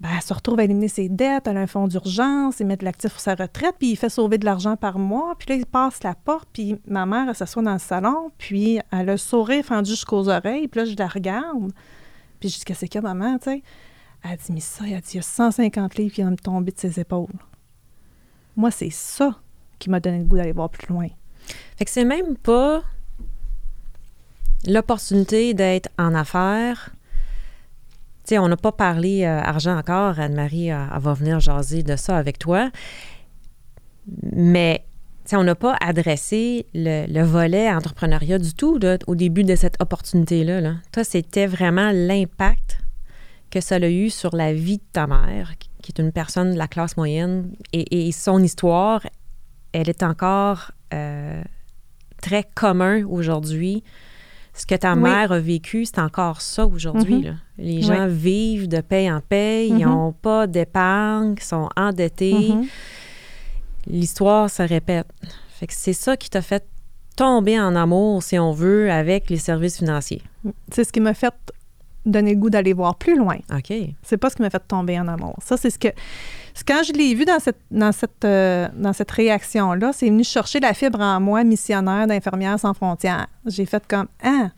ben, elle se retrouve à éliminer ses dettes, elle a un fonds d'urgence, il met de l'actif pour sa retraite, puis il fait sauver de l'argent par mois. Puis là, il passe la porte, puis ma mère, elle s'assoit dans le salon, puis elle a le sourire fendu jusqu'aux oreilles. Puis là, je la regarde, puis je dis, qu'est-ce maman, tu sais? Elle dit, mais ça, elle dit, il y a 150 livres qui viennent me tomber de ses épaules. Moi, c'est ça qui m'a donné le goût d'aller voir plus loin. Fait que c'est même pas l'opportunité d'être en affaires. On n'a pas parlé euh, argent encore. Anne-Marie, euh, va venir jaser de ça avec toi. Mais, on n'a pas adressé le, le volet entrepreneuriat du tout au début de cette opportunité-là. là. Toi, c'était vraiment l'impact que ça a eu sur la vie de ta mère, qui est une personne de la classe moyenne. Et, et son histoire, elle est encore euh, très commun aujourd'hui. Ce que ta Oui. mère a vécu, c'est encore ça aujourd'hui. Mhm. Les gens vivent de paye en paye, ils Mhm. n'ont pas d'épargne, ils sont endettés. Mhm. L'histoire se répète. Fait que c'est ça qui t'a fait tomber en amour, si on veut, avec les services financiers. C'est ce qui m'a fait donner le goût d'aller voir plus loin. OK. C'est pas ce qui m'a fait tomber en amour. Ça, c'est ce que. Quand je l'ai vu euh, dans cette réaction-là, c'est venu chercher la fibre en moi, missionnaire d'Infirmières sans frontières. J'ai fait comme Ah,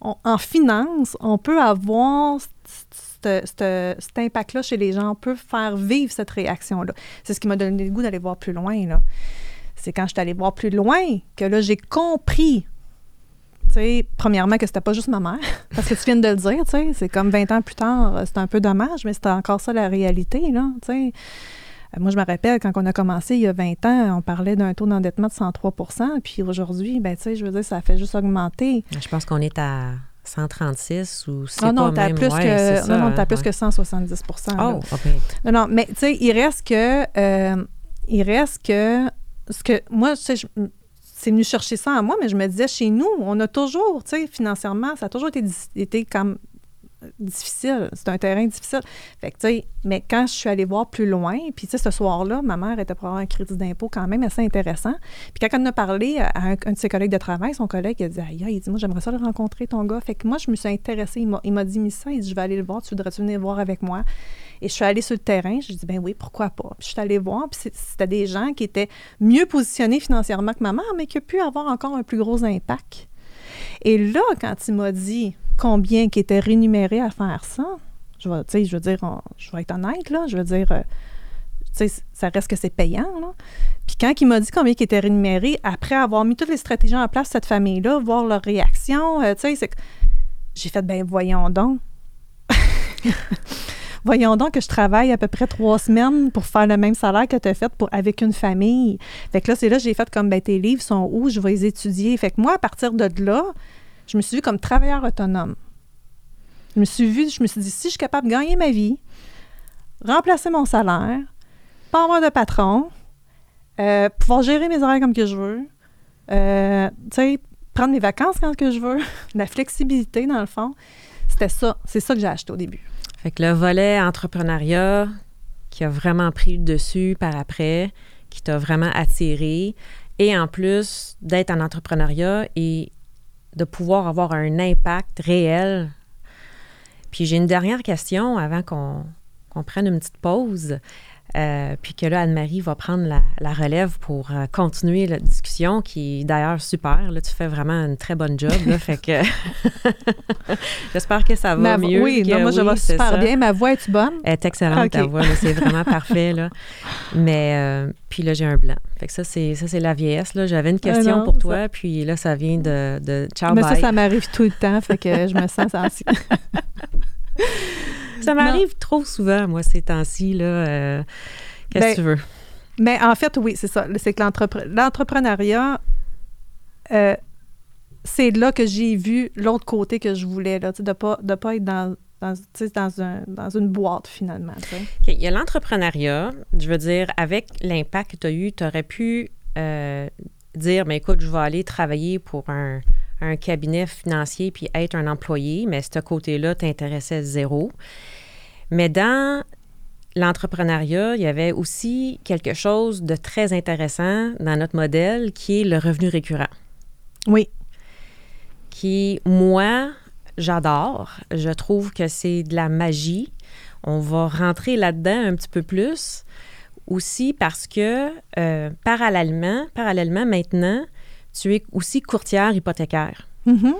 en finance, on peut avoir cet impact-là chez les gens, on peut faire vivre cette réaction-là. C'est ce qui m'a donné le goût d'aller voir plus loin. C'est quand je suis allée voir plus loin que là, j'ai compris tu sais, premièrement, que c'était pas juste ma mère, parce que tu viens de le dire, tu sais, c'est comme 20 ans plus tard, euh, c'est un peu dommage, mais c'était encore ça la réalité, là, tu sais. Euh, Moi, je me rappelle, quand on a commencé il y a 20 ans, on parlait d'un taux d'endettement de 103 puis aujourd'hui, ben, tu sais, je veux dire, ça fait juste augmenter. Je pense qu'on est à 136 ou c'est Ah non, pas t'as même. plus, ouais, ça, non, non, t'as plus ouais. que 170 là. Oh, OK. Non, non, mais tu sais, il reste que. euh, il reste que. Ce que moi, tu sais, je- c'est venu chercher ça en moi, mais je me disais, chez nous, on a toujours, tu sais, financièrement, ça a toujours été, été comme difficile. C'est un terrain difficile. Fait que, tu sais, mais quand je suis allée voir plus loin, puis, tu sais, ce soir-là, ma mère était pour avoir un crédit d'impôt quand même assez intéressant. Puis, quand on a parlé à un, de ses collègues de travail, son collègue, il a dit, aïe, il dit, moi, j'aimerais ça le rencontrer, ton gars. Fait que moi, je me suis intéressée. Il m'a- dit, Missa, il dit, je vais aller le voir, tu voudrais-tu venir voir avec moi? Et je suis allée sur le terrain. Je dis, ben oui, pourquoi pas? Puis je suis allée voir. Puis c'était des gens qui étaient mieux positionnés financièrement que ma mère, mais qui ont pu avoir encore un plus gros impact. Et là, quand il m'a dit combien qui était rémunéré à faire ça, je vais, je veux dire, je vais être honnête, là, je veux dire, euh, ça reste que c'est payant, là. Puis quand il m'a dit combien qui était rémunéré, après avoir mis toutes les stratégies en place, cette famille-là, voir leur réaction, euh, tu sais, j'ai fait, ben voyons donc. Voyons donc que je travaille à peu près trois semaines pour faire le même salaire que tu as fait pour, avec une famille. Fait que là, c'est là que j'ai fait comme, ben, tes livres sont où? Je vais les étudier. Fait que moi, à partir de là, je me suis vue comme travailleur autonome. Je me suis vue, je me suis dit, si je suis capable de gagner ma vie, remplacer mon salaire, pas avoir de patron, euh, pouvoir gérer mes horaires comme que je veux, euh, tu sais, prendre mes vacances quand que je veux, la flexibilité, dans le fond, c'était ça. C'est ça que j'ai acheté au début. Fait que le volet entrepreneuriat qui a vraiment pris le dessus par après, qui t'a vraiment attiré, et en plus d'être en entrepreneuriat et de pouvoir avoir un impact réel. Puis j'ai une dernière question avant qu'on prenne une petite pause. Euh, puis que là, Anne-Marie va prendre la, la relève pour euh, continuer la discussion, qui est d'ailleurs super. Là, tu fais vraiment une très bonne job. Là, fait que j'espère que ça va Ma- mieux. oui, que- non, moi, je vais super ça. bien. Ma voix est-tu bonne? Elle est excellente, Ok. ta voix, c'est vraiment parfait, là. Mais, euh, puis là, j'ai un blanc. Fait que ça, c'est, ça, c'est la vieillesse, là. J'avais une question Ah non, pour ça- toi, puis là, ça vient de, de Ciao, Mais ça, ça m'arrive tout le temps, fait que je me sens sensible. Ça m'arrive trop souvent, moi, ces temps-ci, là. euh, qu'est-ce Ben, que tu veux? Mais en fait, oui, c'est ça. C'est que l'entrepre- l'entrepreneuriat, euh, c'est là que j'ai vu l'autre côté que je voulais, là, de ne pas, de pas être dans, dans, un, dans une boîte, finalement. Il y a l'entrepreneuriat. Je veux dire, avec l'impact que tu as eu, tu aurais pu euh, dire, mais écoute, je vais aller travailler pour un, un cabinet financier puis être un employé, mais ce côté-là t'intéressait zéro. Mais dans l'entrepreneuriat, il y avait aussi quelque chose de très intéressant dans notre modèle qui est le revenu récurrent Oui. qui, moi, j'adore. Je trouve que c'est de la magie. On va rentrer là-dedans un petit peu plus aussi parce que euh, parallèlement, parallèlement maintenant, tu es aussi courtière hypothécaire. Mhm.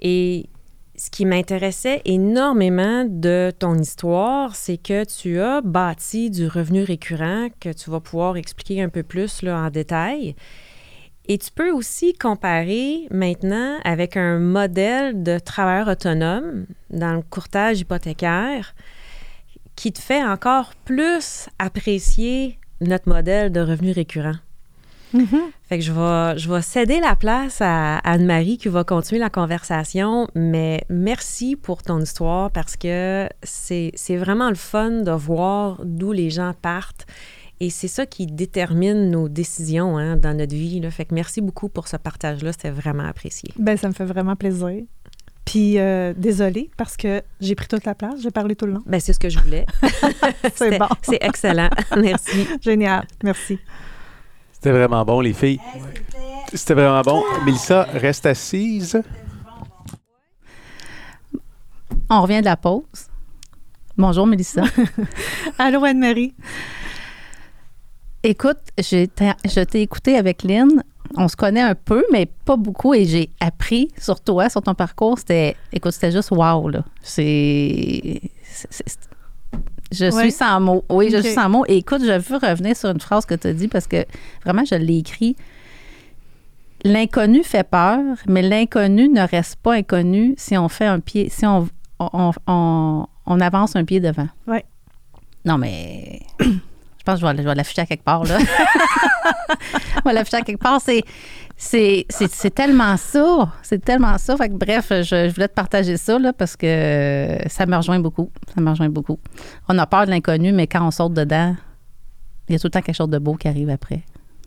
Et ce qui m'intéressait énormément de ton histoire, c'est que tu as bâti du revenu récurrent que tu vas pouvoir expliquer un peu plus là, en détail. Et tu peux aussi comparer maintenant avec un modèle de travailleur autonome dans le courtage hypothécaire qui te fait encore plus apprécier notre modèle de revenu récurrent. Mhm. Fait que je vais, je vais céder la place à Anne-Marie qui va continuer la conversation, mais merci pour ton histoire parce que c'est c'est vraiment le fun de voir d'où les gens partent et c'est ça qui détermine nos décisions hein, dans notre vie. Là. Fait que merci beaucoup pour ce partage-là, c'était vraiment apprécié. Ben, ça me fait vraiment plaisir. Puis, euh, désolée, parce que j'ai pris toute la place, j'ai parlé tout le long. Ben, c'est ce que je voulais. C'est bon. C'est excellent. merci. Génial. Merci. C'était vraiment bon, les filles. C'était vraiment bon. Mélissa, reste assise. On revient de la pause. Bonjour, Mélissa. Allô, Anne-Marie? Écoute, je t'ai écouté avec Lynn. On se connaît un peu, mais pas beaucoup. Et j'ai appris sur toi, sur ton parcours. C'était, écoute, c'était juste wow, là. C'est. Je suis sans mots. Oui, je suis sans mots. Et écoute, je veux revenir sur une phrase que tu as dit parce que vraiment, je l'ai écrit. l'inconnu fait peur, mais l'inconnu ne reste pas inconnu si on fait un pied, si on, on, on- on avance un pied devant. Ouais. Non, mais je pense que je vais, je vais l'afficher à quelque part, là. je vais l'afficher à quelque part. C'est, c'est, tellement ça. C'est tellement ça. Fait que, bref, je, je voulais te partager ça, là, parce que ça me rejoint beaucoup. Ça me rejoint beaucoup. On a peur de l'inconnu, mais quand on saute dedans, il y a tout le temps quelque chose de beau qui arrive après.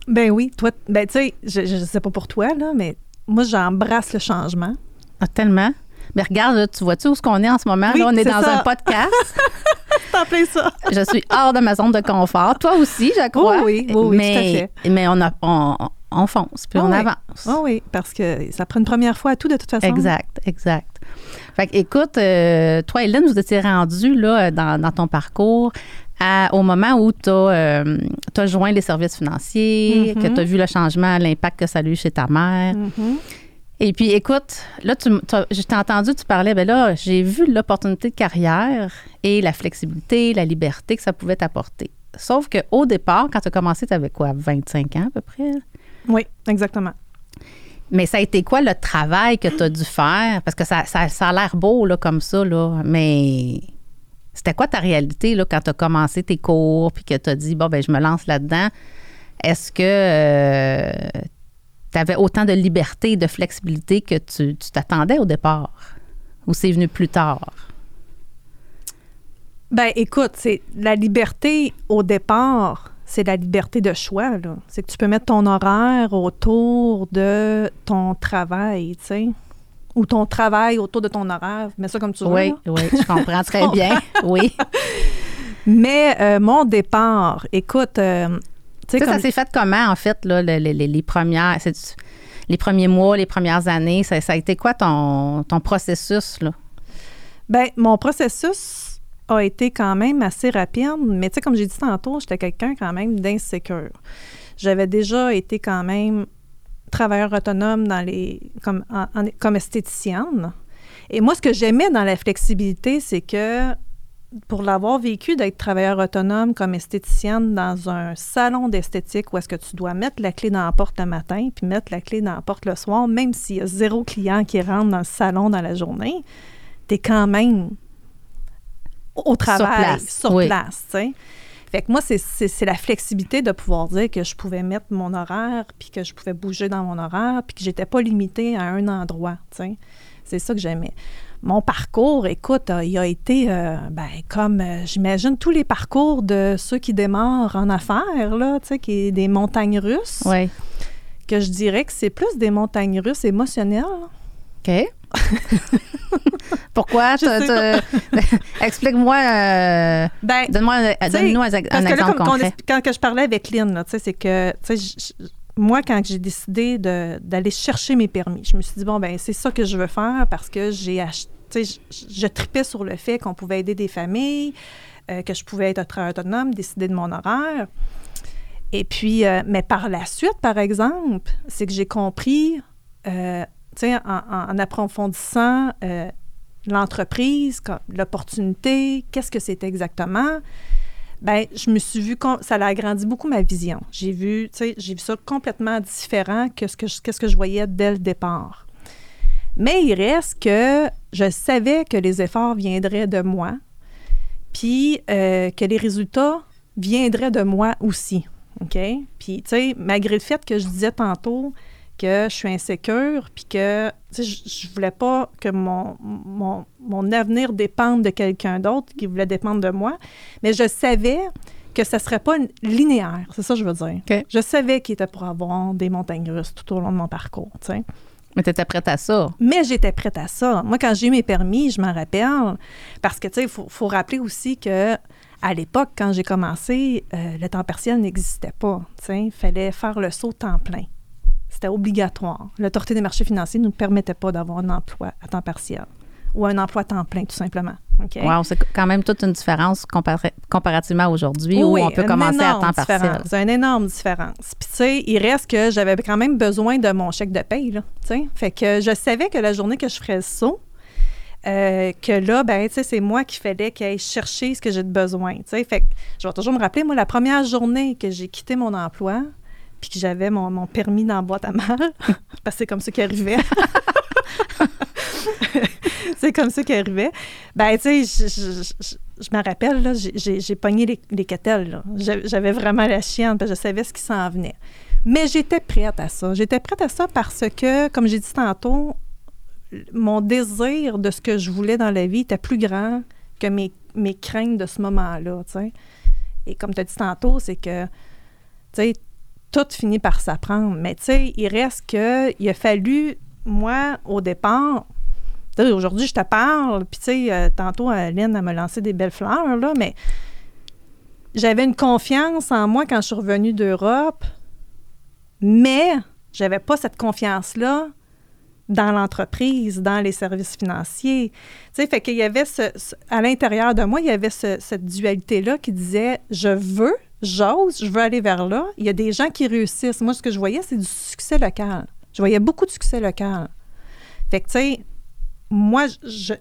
Ben oui, toi, ben tu sais, je, je sais pas pour toi, là, mais moi, j'embrasse le changement. Ah, tellement? Mais regarde, là, tu vois-tu où est-ce qu'on est en ce moment? Oui, là, on est dans ça. un podcast. C'est en plein ça. je suis hors de ma zone de confort. Toi aussi, je crois. Oui, oui, oui, mais, tout Mais on, a, on, on fonce, puis Ah on oui. avance. Oh oui, parce que ça prend une première fois à tout, de toute façon. Exact, exact. Fait que, écoute, euh, toi, Hélène, vous étiez rendue là, dans, dans ton parcours à- au moment où tu as, joint les services financiers, Mhm. que tu as vu le changement, l'impact que ça a eu chez ta mère. Mhm. Et puis, écoute, là, tu, je t'ai entendu, tu parlais, ben là, j'ai vu l'opportunité de carrière et la flexibilité, la liberté que ça pouvait t'apporter. Sauf qu'au départ, quand tu as commencé, tu avais quoi, 25 ans à peu près? Oui, exactement. Mais ça a été quoi le travail que tu as dû faire? Parce que ça, ça, ça a l'air beau là, comme ça, là, mais c'était quoi ta réalité là, quand tu as commencé tes cours puis que tu as dit, bon, ben je me lance là-dedans? Est-ce que tu avais autant de liberté et de flexibilité que tu t'attendais au départ? Ou c'est venu plus tard? Ben écoute, c'est la liberté au départ, c'est la liberté de choix. C'est que tu peux mettre ton horaire autour de ton travail, tu sais. Ou ton travail autour de ton horaire. Mets ça comme tu veux. Oui, là. oui, je comprends très bien. Oui. Mais euh, mon départ, écoute, euh, tu sais, Ça, comme ça s'est fait comment, en fait, là, le- le- les, les premières, les premiers mois, les premières années? Ça, ça a été quoi ton, ton processus, là? Ben, mon processus été quand même assez rapide, mais tu sais, comme j'ai dit tantôt, j'étais quelqu'un quand même d'insécure. J'avais déjà été quand même travailleur autonome dans les, comme, en- comme esthéticienne. Et moi, ce que j'aimais dans la flexibilité, c'est que pour l'avoir vécu d'être travailleur autonome comme esthéticienne dans un salon d'esthétique où est-ce que tu dois mettre la clé dans la porte le matin puis mettre la clé dans la porte le soir, même s'il y a zéro client qui rentre dans le salon dans la journée, tu es quand même au travail, place, sur oui. place. Fait que moi, c'est- la flexibilité de pouvoir dire que je pouvais mettre mon horaire, puis que je pouvais bouger dans mon horaire, puis que j'étais pas limitée à un endroit. C'est ça que j'aimais. Mon parcours, écoute, il a été, euh, ben, comme, euh, j'imagine, tous les parcours de ceux qui démarrent en affaires, là, qui est des montagnes russes, Oui. que je dirais que c'est plus des montagnes russes émotionnelles. OK. Pourquoi? Explique-moi, euh, Ben, donne-moi un, donne-nous un, un Parce que là, exemple qu'on concret. quand que je parlais avec Lynn, là, tu sais, c'est que, moi, quand j'ai décidé d'aller chercher mes permis, je me suis dit, bon, ben c'est ça que je veux faire parce que j'ai acheté, je, je tripais sur le fait qu'on pouvait aider des familles, euh, que je pouvais être travailleur autonome, décider de mon horaire. Et puis, euh, mais par la suite, par exemple, c'est que j'ai compris, euh, en, en- approfondissant euh, l'entreprise, l'opportunité, qu'est-ce que c'était exactement, ben je me suis vu, ça a agrandi beaucoup ma vision. J'ai vu, j'ai vu ça complètement différent que ce que je, qu'est-ce que je voyais dès le départ. Mais il reste que je savais que les efforts viendraient de moi, puis euh, que les résultats viendraient de moi aussi. OK? Puis, tu sais, malgré le fait que je disais tantôt que je suis insécure, puis que, je, je voulais pas que mon, mon, mon avenir dépende de quelqu'un d'autre qui voulait dépendre de moi, mais je savais que ça serait pas linéaire, c'est ça que je veux dire. Je savais qu'il était pour avoir des montagnes russes tout au long de mon parcours, tu sais. Mais tu étais prête à ça. Mais j'étais prête à ça. Moi, quand j'ai eu mes permis, je m'en rappelle, parce que, tu sais, il faut, faut rappeler aussi que à l'époque, quand j'ai commencé, euh, le temps partiel n'existait pas. Tu sais, il fallait faire le saut temps plein. C'était obligatoire. L'autorité des marchés financiers ne nous permettait pas d'avoir un emploi à temps partiel ou un emploi à temps plein, tout simplement. Wow, c'est quand même toute une différence compara- comparativement à aujourd'hui où on peut commencer à temps partiel. C'est une énorme différence. Puis, tu sais, il reste que j'avais quand même besoin de mon chèque de paye, là, tu sais. Fait que je savais que la journée que je ferais le saut, euh, que là, ben, tu sais, c'est moi qui fallait qu'il aille chercher ce que j'ai de besoin, tu sais. Fait que je vais toujours me rappeler, moi, la première journée que j'ai quitté mon emploi, puis que j'avais mon, mon permis dans la boîte à mal, parce que c'est comme ça qui arrivait. c'est comme ça qui arrivait. Ben, tu sais, je, je, rappelle, là, j'ai- pogné les, les J'avais vraiment la chienne, parce que je savais ce qui s'en venait. Mais j'étais prête à ça. J'étais prête à ça parce que, comme j'ai dit tantôt, mon désir de ce que je voulais dans la vie était plus grand que mes, mes craintes de ce moment-là, tu sais. Et comme tu as dit tantôt, c'est que, tu sais, tout finit par s'apprendre. Mais, tu sais, il reste que, il a fallu, moi, au départ, aujourd'hui, je te parle, puis, tu sais, euh, tantôt, Aline, elle m'a lancé des belles fleurs, là, mais j'avais une confiance en moi quand je suis revenue d'Europe, mais j'avais pas cette confiance-là dans l'entreprise, dans les services financiers. Tu sais, fait qu'il y avait à l'intérieur de moi, il y avait ce- cette dualité-là qui disait je veux, j'ose, je veux aller vers là. Il y a des gens qui réussissent. Moi, ce que je voyais, c'est du succès local. Je voyais beaucoup de succès local. Fait que, tu sais, moi,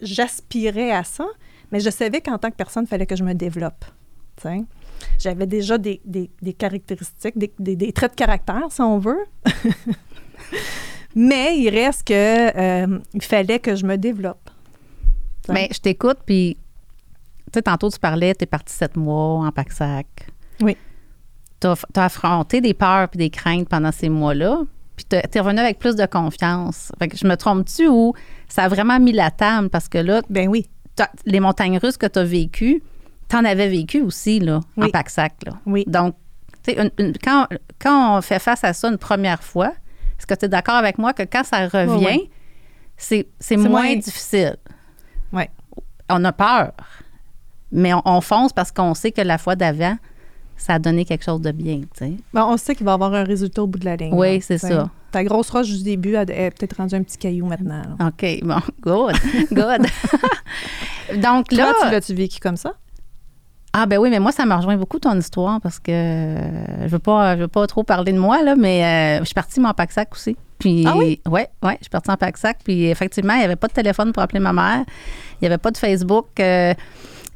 j'aspirais à ça, mais je savais qu'en tant que personne, il fallait que je me développe. tu sais. J'avais déjà des, des- des caractéristiques, des- des traits de caractère, si on veut. mais il reste que euh, il fallait que je me développe. Mais je t'écoute, puis tu sais, tantôt tu parlais, tu es parti sept mois en pack-sac. Oui. Tu as, affronté des peurs puis des craintes pendant ces mois-là, puis tu es revenu avec plus de confiance. Fait que je me trompe-tu ou ça a vraiment mis la table parce que là, Ben oui, les montagnes russes que tu as vécues, tu en avais vécu aussi là, en pack-sac. Là. oui. Donc, tu sais, une- une- quand, quand on fait face à ça une première fois, est-ce que tu es d'accord avec moi que quand ça revient, c'est c'est C'est moins moins- difficile? Ouais. On a peur, mais on, on fonce parce qu'on sait que la fois d'avant, ça a donné quelque chose de bien. Bon, on sait qu'il va y avoir un résultat au bout de la ligne. Oui, c'est ça. Ta grosse roche du début elle est peut-être rendue un petit caillou maintenant. là. OK, bon, good, good. Donc là, tu l'as-tu vécu comme ça? Ah ben oui, mais moi ça me rejoint beaucoup ton histoire parce que euh, je veux pas, je veux pas trop parler de moi là, mais euh, je suis partie mon pack-sac aussi. Puis Ah oui? ouais, ouais, je suis partie en pack-sac. Puis effectivement, il n'y avait pas de téléphone pour appeler ma mère, il n'y avait pas de Facebook. euh,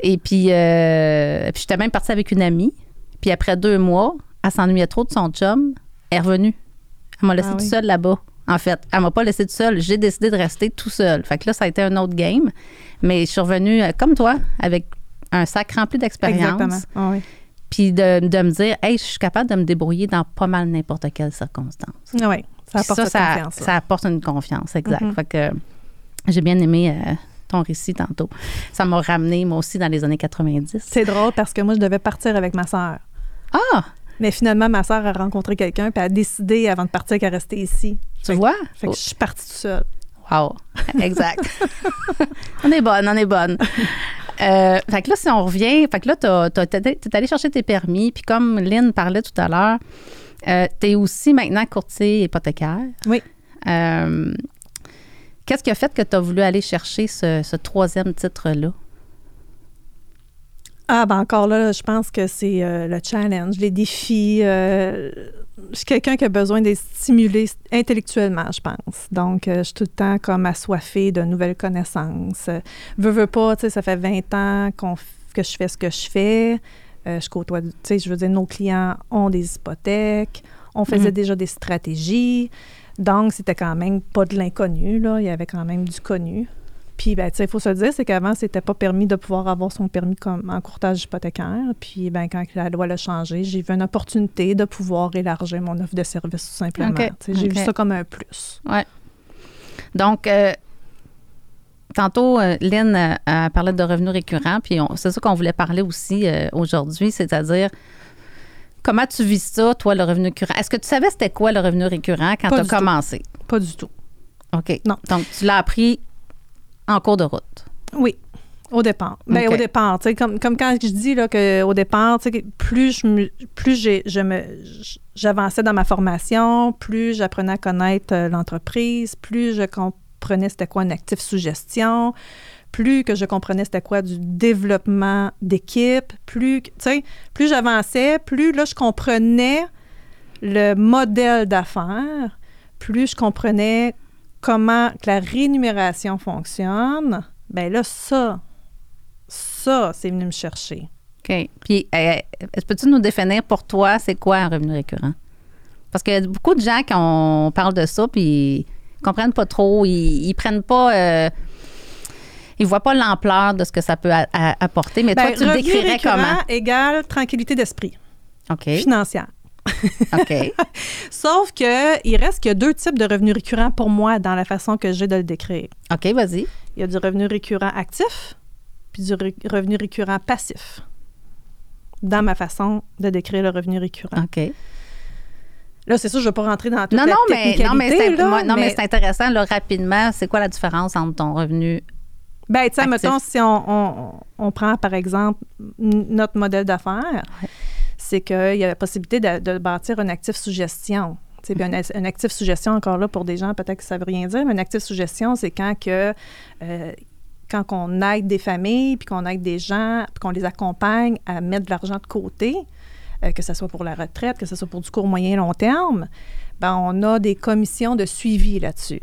et puis, euh, puis j'étais même partie avec une amie. Puis après deux mois, elle s'ennuyait trop de son chum, elle est revenue. Elle m'a laissée Ah toute oui. seule là-bas. En fait, elle m'a pas laissée toute seule. J'ai décidé de rester tout seul. Fait que là, ça a été un autre game. Mais je suis revenue comme toi, avec un sac rempli d'expérience. Ah oui. Puis de, de me dire, hey, je suis capable de me débrouiller dans pas mal n'importe quelle circonstance. Ah oui, ça apporte ça, ça, confiance. ça apporte une confiance, exact. Mhm. Fait que j'ai bien aimé euh, ton récit tantôt. Ça m'a ramené, moi aussi, dans les années 90. C'est drôle parce que moi, je devais partir avec ma sœur. Ah, Mais finalement, ma sœur a rencontré quelqu'un puis elle a décidé avant de partir qu'elle restait ici. tu vois? Fait que je suis partie toute seule. Wow, exact. on est bonne, on est bonne. Euh, fait que là, si on revient, fait que là, t'es allé chercher tes permis, puis comme Lynn parlait tout à l'heure, euh, t'es aussi maintenant courtier hypothécaire. Oui. Euh, Qu'est-ce qui a fait que tu as voulu aller chercher ce, ce troisième titre-là? Ah, ben encore là, je pense que c'est euh, le challenge, les défis. euh, je suis quelqu'un qui a besoin d'être stimulé intellectuellement, je pense. Donc, euh, je suis tout le temps comme assoiffée de nouvelles connaissances. Veux, veux pas, tu sais, ça fait 20 ans f- que je fais ce que je fais. Je côtoie, tu sais, je veux dire, nos clients ont des hypothèques. On faisait Mhm. déjà des stratégies. Donc, c'était quand même pas de l'inconnu, là. Il y avait quand même du connu. Puis, ben, tu sais, il faut se le dire, c'est qu'avant, c'était pas permis de pouvoir avoir son permis comme en courtage hypothécaire. Puis, ben, quand la loi l'a changé, j'ai vu une opportunité de pouvoir élargir mon offre de service, tout simplement. J'ai vu ça comme un plus. Donc, euh, tantôt, euh, Lynn euh, a parlé de revenus récurrents, puis c'est ça qu'on voulait parler aussi euh, aujourd'hui, c'est-à-dire comment tu vis ça, toi, le revenu récurrent? Est-ce que tu savais c'était quoi le revenu récurrent quand tu as tout. commencé? Pas du tout. OK. Non. Donc, tu l'as appris en cours de route? Oui, au départ. Ben, au départ, tu sais, comme, comme quand je dis là, qu'au départ, tu sais, que plus je me- plus j'ai- je me, j'avançais dans ma formation, plus j'apprenais à connaître euh, l'entreprise, plus je comprenais c'était quoi un actif sous gestion, plus que je comprenais c'était quoi du développement d'équipe, plus, que- tu sais, plus j'avançais, plus là, je comprenais le modèle d'affaires, plus je comprenais comment que la rémunération fonctionne, ben là, ça, ça, c'est venu me chercher. OK. Puis, euh, est-ce que peux-tu nous définir pour toi, c'est quoi un revenu récurrent? Parce a beaucoup de gens qui on parle de ça, puis ils comprennent pas trop, ils, ils prennent pas. euh, ils voient pas l'ampleur de ce que ça peut a- a- apporter. Mais toi, Ben, tu le décrirais comment? égale tranquillité d'esprit OK. financière. OK. Sauf que il reste qu'il y a deux types de revenus récurrents pour moi dans la façon que j'ai de le décrire. OK, vas-y. Il y a du revenu récurrent actif, puis du revenu récurrent passif. Dans ma façon de décrire le revenu récurrent. OK. Là, c'est sûr, je ne vais pas rentrer dans toute Non, la non, mais, non, mais c'est là, moi- non, mais mais- c'est intéressant, là, rapidement. C'est quoi la différence entre ton revenu? Ben, tu sais, mettons, si on, on- on prend, par exemple, notre modèle d'affaires, c'est qu'il y a la possibilité de, de bâtir un actif sous gestion. Tu sais, puis un, un actif sous gestion, encore là, pour des gens, peut-être que ça veut rien dire, mais un actif sous gestion, c'est quand que... euh, quand on aide des familles, puis qu'on aide des gens, puis qu'on les accompagne à mettre de l'argent de côté, euh, que ce soit pour la retraite, que ce soit pour du court, moyen, long terme, ben on a des commissions de suivi là-dessus.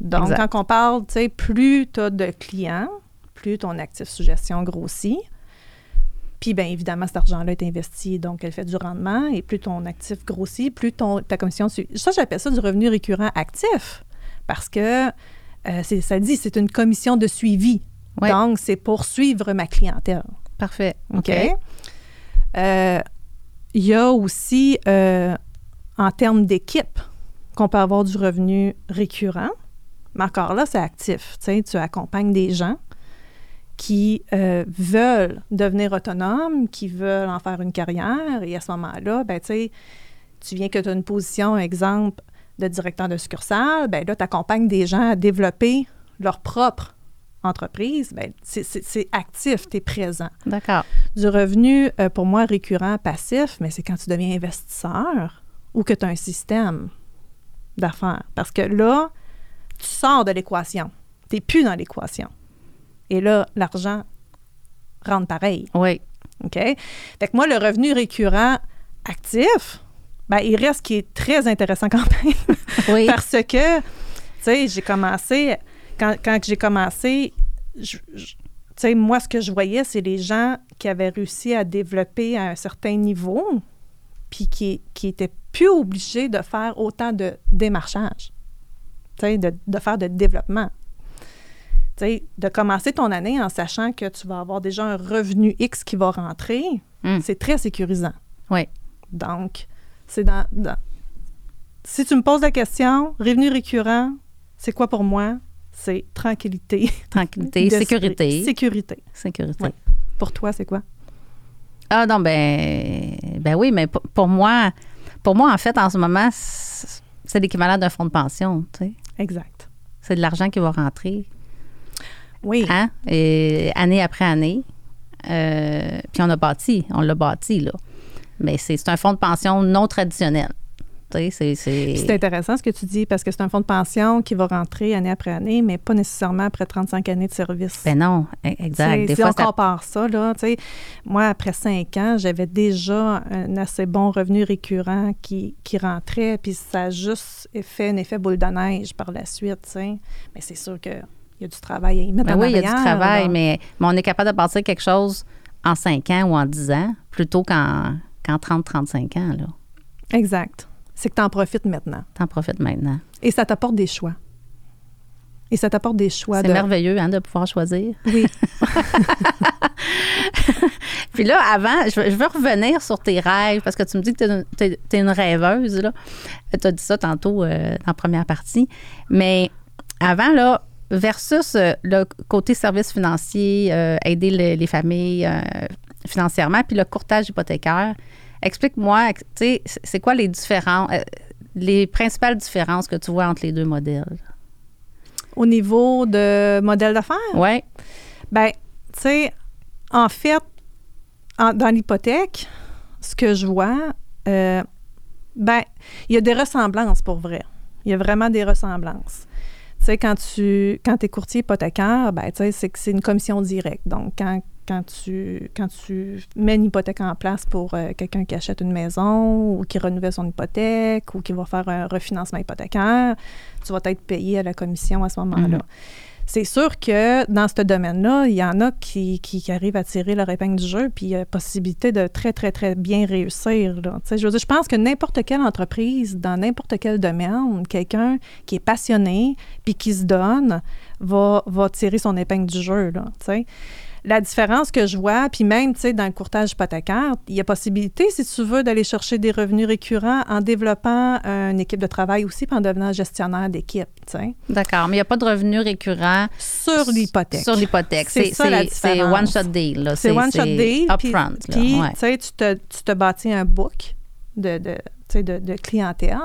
Donc, Exact. quand on parle, tu sais, plus tu as de clients, plus ton actif sous gestion grossit. Puis, bien évidemment, cet argent-là est investi, donc elle fait du rendement. Et plus ton actif grossit, plus ton, ta commission. Ça, j'appelle ça du revenu récurrent actif. Parce que euh, ça dit, c'est une commission de suivi. Ouais. Donc, c'est pour suivre ma clientèle. Parfait. OK? Euh, Il y a aussi, euh, en termes d'équipe, qu'on peut avoir du revenu récurrent. Mais encore là, c'est actif. Tu sais, tu accompagnes des gens qui euh, veulent devenir autonomes, qui veulent en faire une carrière. Et à ce moment-là, ben, tu sais, tu viens que tu as une position, exemple, de directeur de succursale, ben là, tu accompagnes des gens à développer leur propre entreprise. Ben, c'est actif, tu es présent D'accord. du revenu, euh, pour moi, récurrent passif, mais c'est quand tu deviens investisseur ou que tu as un système d'affaires. Parce que là, tu sors de l'équation. Tu n'es plus dans l'équation. Et là, l'argent rentre pareil. Oui. OK? Fait que moi, le revenu récurrent actif, ben, il reste qui est très intéressant quand même. Oui. Parce que, tu sais, j'ai commencé, quand, quand j'ai commencé, je- je- tu sais, moi, ce que je voyais, c'est les gens qui avaient réussi à développer à un certain niveau, puis qui, qui étaient plus obligés de faire autant de démarchage, tu sais, de, de faire de développement. De commencer ton année en sachant que tu vas avoir déjà un revenu X qui va rentrer, Mm. c'est très sécurisant. Oui. Donc, c'est dans, dans- Si tu me poses la question, revenu récurrent, c'est quoi pour moi? C'est tranquillité. Tranquillité, sécurité. Sécurité. sécurité. Ouais. Pour toi, c'est quoi? Ah non, ben, ben oui, mais pour, pour moi, pour moi, en fait, en ce moment, c'est c'est l'équivalent d'un fonds de pension, tu sais. Exact. C'est de l'argent qui va rentrer, Oui. hein, et année après année. Euh, puis on a bâti, on l'a bâti, là. Mais c'est un fonds de pension non traditionnel. Tu sais, c'est- intéressant ce que tu dis parce que c'est un fonds de pension qui va rentrer année après année, mais pas nécessairement après 35 années de service. Ben non, e- exact. Des si fois, on ça- compare ça, là, tu sais, moi, après cinq ans, j'avais déjà un assez bon revenu récurrent qui, qui rentrait, puis ça a juste fait un effet boule de neige par la suite, tu sais. Mais c'est sûr qu'il y a du travail à y mettre Ben en oui, il y a du travail, mais, mais on est capable de bâtir quelque chose en 5 ans ou en 10 ans plutôt qu'en qu'en 30-35 ans. Là. Exact. C'est que tu en profites maintenant. T'en profites maintenant. Et ça t'apporte des choix. Et ça t'apporte des choix C'est de... merveilleux hein, de pouvoir choisir. Oui. Puis là, avant, je veux, revenir sur tes rêves parce que tu me dis que tu es, une rêveuse. Tu as dit ça tantôt euh, dans la première partie. Mais avant, là, versus euh, le côté service financier, euh, aider le- les familles euh, financièrement, puis le courtage hypothécaire, explique-moi, tu sais, c'est- quoi les différents, euh, les principales différences que tu vois entre les deux modèles? Au niveau de modèle d'affaires, Oui, Ben, tu sais, en fait, en- dans l'hypothèque, ce que je vois, ben, il y a des ressemblances pour vrai. Il y a vraiment des ressemblances. Sais, quand tu quand es courtier hypothécaire, ben, c'est que c'est une commission directe. Donc, quand, quand, tu, quand tu mets une hypothèque en place pour euh, quelqu'un qui achète une maison ou qui renouvelle son hypothèque ou qui va faire un refinancement hypothécaire, tu vas être payé à la commission à ce moment-là. Mhm. C'est sûr que dans ce domaine-là, il y en a qui, qui, arrivent à tirer leur épingle du jeu, puis il y a possibilité de très, très, très bien réussir. Je veux je pense que n'importe quelle entreprise, dans n'importe quel domaine, quelqu'un qui est passionné, puis qui se donne, va, tirer son épingle du jeu. La différence que je vois, puis même, tu sais, dans le courtage hypothécaire, il y a possibilité, si tu veux, d'aller chercher des revenus récurrents en développant une équipe de travail aussi, puis en devenant gestionnaire d'équipe, tu sais. D'accord, mais il n'y a pas de revenus récurrents Sur l'hypothèque. sur l'hypothèque. C'est ça, la C'est différence. one-shot deal. là. C'est one shot deal. Upfront. Puis, ouais. tu sais, tu te, bâtis un book de, de, de clientèle.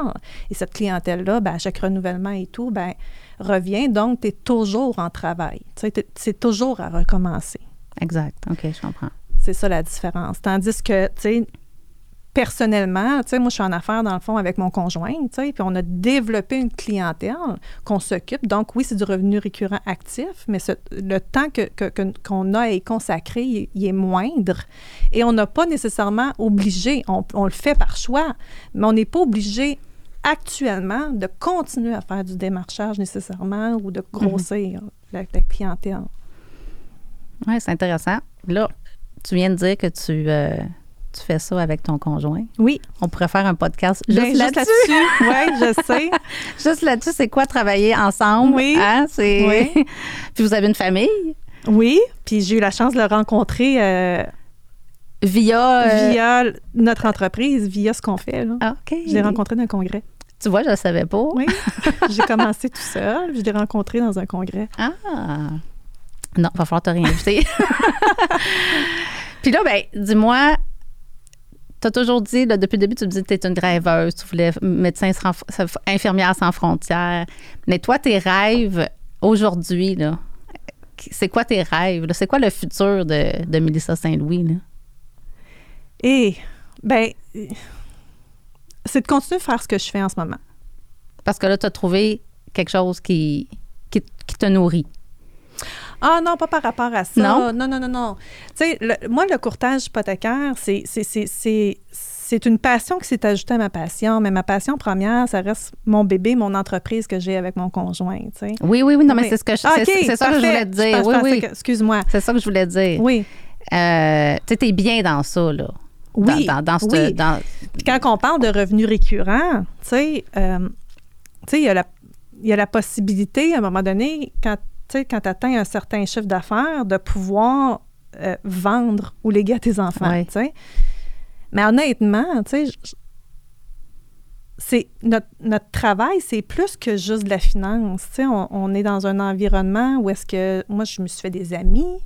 Et cette clientèle-là, ben, à chaque renouvellement et tout, ben, revient. Donc, tu es toujours en travail. Tu sais, t'es- c'est toujours à recommencer. Exact. OK, je comprends. C'est ça la différence. Tandis que, tu sais, personnellement, tu sais, moi, je suis en affaires, dans le fond, avec mon conjoint, tu sais, puis on a développé une clientèle qu'on s'occupe. Donc, oui, c'est du revenu récurrent actif, mais ce- le temps que- que- qu'on a à y consacrer, il, il est moindre. Et on n'a pas nécessairement obligé, on, on le fait par choix, mais on n'est pas obligé actuellement de continuer à faire du démarchage nécessairement ou de grossir la, la clientèle. Oui, c'est intéressant. Là, tu viens de dire que tu, euh, tu fais ça avec ton conjoint. Oui, On pourrait faire un podcast juste Ben, juste là-dessus. là-dessus. oui, je sais. Juste là-dessus, c'est quoi travailler ensemble? Oui. Hein? Oui. Puis vous avez une famille? Oui, puis j'ai eu la chance de le rencontrer euh, via. euh, via notre entreprise, via ce qu'on fait. Là. Ah, OK. Je l'ai rencontré dans un congrès. Tu vois, je ne savais pas. Oui. j'ai commencé tout seul, je l'ai rencontré dans un congrès. Ah. Non, va falloir te réinviter. Puis là, ben, dis-moi, tu as toujours dit, là, depuis le début, tu me dis que tu es une rêveuse, tu voulais médecin sans, infirmière sans frontières. Mais toi, tes rêves aujourd'hui, là, c'est quoi tes rêves? C'est quoi le futur de, de Mélissa Saint-Louis? Là? Et, ben, c'est de continuer de faire ce que je fais en ce moment. Parce que là, tu as trouvé quelque chose qui, qui, qui te nourrit. Ah non, pas par rapport à ça. Non? non, non, non. non. Tu sais, le- moi, le courtage hypothécaire, c'est, c'est, une passion qui s'est ajoutée à ma passion, mais ma passion première, ça reste mon bébé, mon entreprise que j'ai avec mon conjoint, tu sais. Oui, oui, oui. Non, mais c'est ce que je, c'est, ça que je voulais te dire. Je Oui, excuse-moi. C'est ça que je voulais dire. Oui. Euh, tu sais, t'es bien dans ça, là. Oui, dans, dans ce- oui. dans- quand on parle de revenus récurrents, tu sais, euh, il y, a la- il y a la possibilité, à un moment donné, quand quand tu atteins un certain chiffre d'affaires, de pouvoir euh, vendre ou léguer à tes enfants, sais. Mais honnêtement, c'est notre, notre travail, c'est plus que juste de la finance. Tu sais, on, on est dans un environnement où est-ce que moi, je me suis fait des amis,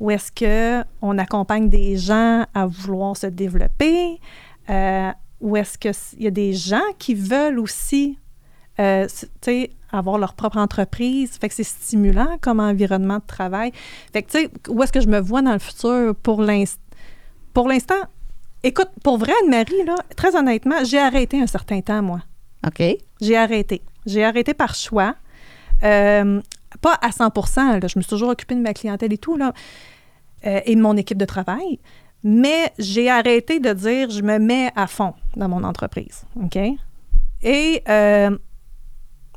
où est-ce que on accompagne des gens à vouloir se développer, euh, où est-ce que s- il y a des gens qui veulent aussi, euh, avoir leur propre entreprise? Fait que c'est stimulant comme environnement de travail. Fait que, tu sais, où est-ce que je me vois dans le futur pour l'instant? Pour l'instant, écoute, pour vrai, Anne-Marie, là, très honnêtement, j'ai arrêté un certain temps, moi. OK. J'ai arrêté. J'ai arrêté par choix. Euh, pas à 100 là. Je me suis toujours occupée de ma clientèle et tout, là, euh, et de mon équipe de travail. Mais j'ai arrêté de dire je me mets à fond dans mon entreprise. OK? Et euh,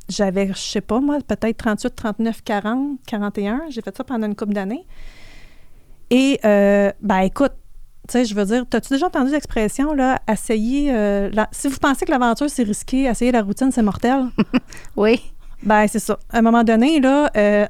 j'avais, je sais pas, moi, peut-être 38, 39, 40, 41. J'ai fait ça pendant une couple d'années. Et, euh, ben, écoute, tu sais, je veux dire, as-tu déjà entendu l'expression, là, essayer. euh, si vous pensez que l'aventure, c'est risqué, essayer la routine, c'est mortel? Oui. Ben, c'est ça. À un moment donné, là, euh,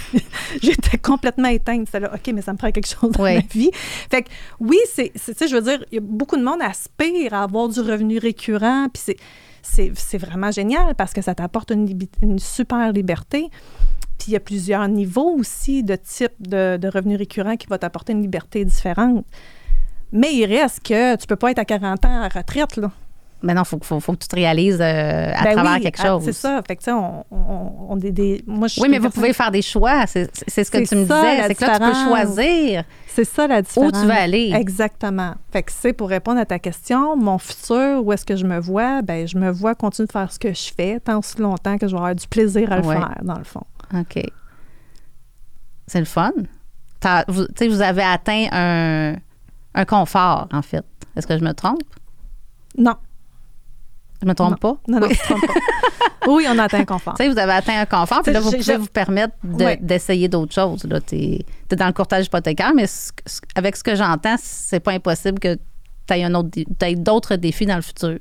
j'étais complètement éteinte. C'était là, OK, mais ça me prend quelque chose dans ma vie. Fait que, oui, c'est, c'est- tu sais, je veux dire, il y a beaucoup de monde aspire à avoir du revenu récurrent, puis c'est, c'est, c'est vraiment génial parce que ça t'apporte une, une super liberté. Puis il y a plusieurs niveaux aussi de type de, de revenus récurrents qui va t'apporter une liberté différente. Mais il reste que tu peux pas être à 40 ans à retraite, là. Mais non, il faut, faut, faut que tu te réalises euh, à Ben travers oui, quelque à- chose. C'est ça. Fait que, tu sais, on, on, on est des. Moi, je Oui, mais vous personne- pouvez faire des choix. C'est ce que tu me disais. C'est que là, tu peux choisir C'est ça la où différence. tu veux aller. Exactement. Fait que c'est pour répondre à ta question, mon futur, où est-ce que je me vois? Ben, je me vois continuer de faire ce que je fais tant aussi longtemps que je vais avoir du plaisir à le Ouais. faire, dans le fond. OK. C'est le fun. Vous, tu sais, vous avez atteint un, un confort, en fait. Est-ce que je me trompe? Non. Je me trompe Non. pas? Non, non, Oui. trompes pas. Oui, on a atteint un confort. Tu sais, vous avez atteint un confort, puis là, vous pouvez vous permettre de- d'essayer d'autres choses. Tu es, dans le courtage hypothécaire, mais ce- ce- avec ce que j'entends, c'est pas impossible que tu aies, un autre dé- t'aies d'autres défis dans le futur.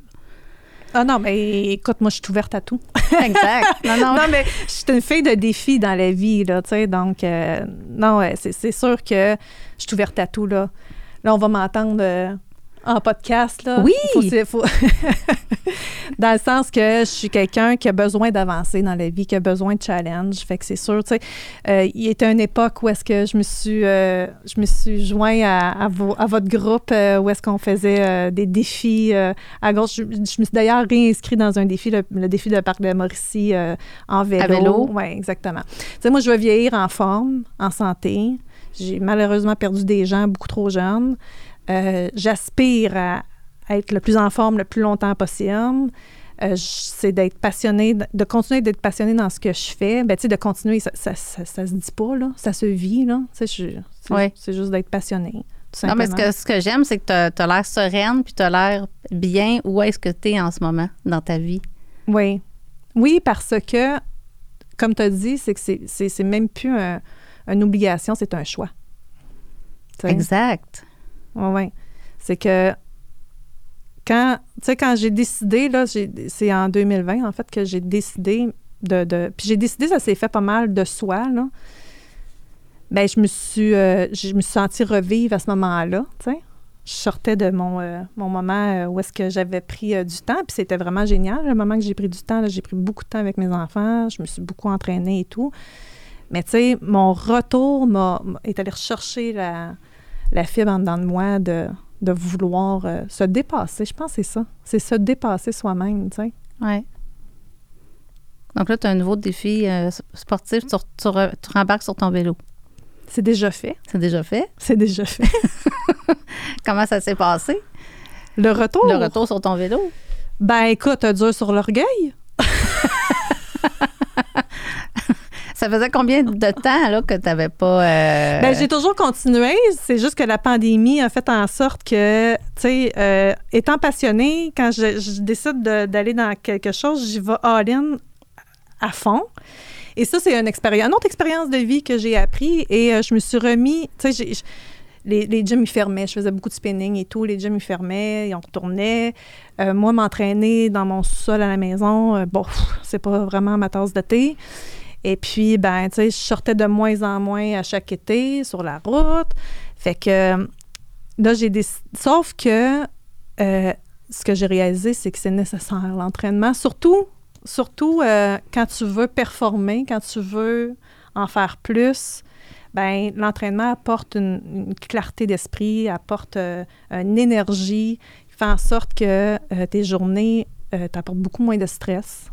Ah non, mais écoute, moi, je suis ouverte à tout. Exact. Non, non. Non, mais je suis une fille de défis dans la vie, là, tu sais. Donc, euh, non, ouais, c'est sûr que je suis ouverte à tout, là. Là, on va m'entendre euh, en podcast, là. Oui! Faut- faut- dans le sens que je suis quelqu'un qui a besoin d'avancer dans la vie, qui a besoin de challenge. Fait que c'est sûr, tu sais, euh, il était une époque où est-ce que je me suis, euh, je me suis joint à, à, à votre groupe euh, où est-ce qu'on faisait euh, des défis euh, à gauche. Je, je me suis d'ailleurs réinscrit dans un défi, le, le défi de Parc de Mauricie en vélo. À vélo? Oui, exactement. Tu sais, moi, je veux vieillir en forme, en santé. J'ai malheureusement perdu des gens beaucoup trop jeunes. Euh, J'aspire à être le plus en forme le plus longtemps possible. Euh, c'est d'être passionné, de continuer d'être passionné dans ce que je fais. Ben, tu sais, de continuer, ça, ça, ça, ça se dit pas, là. Ça se vit, là. Tu sais, je- c'est Ouais. juste d'être passionné, tout Non, mais ce que, ce que j'aime, c'est que tu as, l'air sereine, puis tu as l'air bien. Où est-ce que tu es en ce moment dans ta vie? Oui. Oui, parce que, comme tu as dit, c'est que c'est- même plus un- une obligation, c'est un choix. Exact. Oui, oui. C'est que quand, quand j'ai décidé, là, c'est en 2020, en fait, que j'ai décidé de, de- Puis j'ai décidé, ça s'est fait pas mal de soi, là. Ben, je me suis, euh, je me suis sentie revivre à ce moment-là, tu. Je sortais de mon, euh, mon moment euh, où est-ce que j'avais pris du temps, puis c'était vraiment génial, le moment que j'ai pris du temps. J'ai pris beaucoup de temps avec mes enfants, je me suis beaucoup entraînée et tout. Mais tu sais, mon retour m'a- est allé rechercher la, la fibre en dedans de moi de, de vouloir euh, se dépasser. Je pense que c'est ça. C'est se dépasser soi-même, tu sais. Oui. Donc là, tu as un nouveau défi euh, sportif. Tu, re- tu re- tu rembarques sur ton vélo. C'est déjà fait. C'est déjà fait. C'est déjà fait. Comment ça s'est passé? Le retour? Le retour sur ton vélo? Ben écoute, dur sur l'orgueil. Ça faisait combien de temps là, que tu n'avais pas. euh, Ben, j'ai toujours continué. C'est juste que la pandémie a fait en sorte que, tu sais, euh, étant passionnée, quand je, décide de- d'aller dans quelque chose, j'y vais all-in à fond. Et ça, c'est une, expérience, une autre expérience de vie que j'ai appris et euh, je me suis remis, tu sais, les, les gyms, ils fermaient. Je faisais beaucoup de spinning et tout. Les gyms, ils fermaient, ils retournaient. Euh, moi, m'entraîner dans mon sol à la maison, euh, bon, c'est pas vraiment ma tasse de thé. Et puis, ben, tu sais, je sortais de moins en moins à chaque été sur la route. Fait que là, j'ai des. Sauf que euh, ce que j'ai réalisé, c'est que c'est nécessaire, l'entraînement. Surtout, surtout euh, quand tu veux performer, quand tu veux en faire plus. Ben, l'entraînement apporte une, clarté d'esprit, apporte euh, une énergie, fait en sorte que tes journées t'apportent beaucoup moins de stress.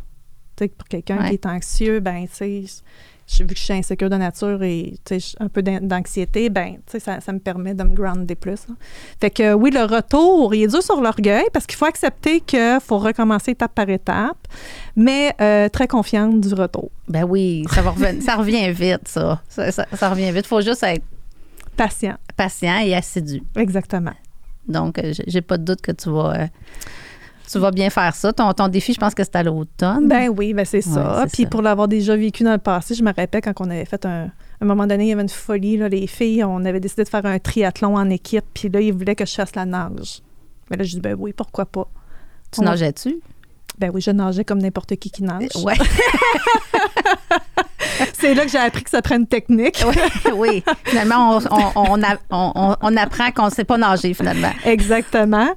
Pour quelqu'un Ouais. qui est anxieux, ben, tu sais, vu que je suis insécure de nature et un peu d'an- d'anxiété, ben, tu sais, ça, ça me permet de me grounder plus. là. Fait que oui, le retour, il est dur sur l'orgueil parce qu'il faut accepter qu'il faut recommencer étape par étape, mais euh, très confiante du retour. Ben oui, ça, va reven- ça revient vite, ça. Ça, ça- ça revient vite. Il faut juste être Patient, patient et assidu. exactement. Donc, euh, j'ai- j'ai pas de doute que tu vas, euh, tu vas bien faire ça. Ton, ton défi, je pense que c'est à l'automne. Ben oui, ben c'est ça. Ouais, Puis ça. pour l'avoir déjà vécu dans le passé, je me rappelle quand on avait fait un. À un moment donné, il y avait une folie, là, les filles, on avait décidé de faire un triathlon en équipe, puis là, ils voulaient que je fasse la nage. Mais là, je dis, ben oui, pourquoi pas? tu on- nageais-tu? Ben oui, je nageais comme n'importe qui qui nage. Ouais. C'est là que j'ai appris que ça prend une technique. oui. Finalement, on, on, on, a- on- on- on apprend qu'on ne sait pas nager, finalement. Exactement.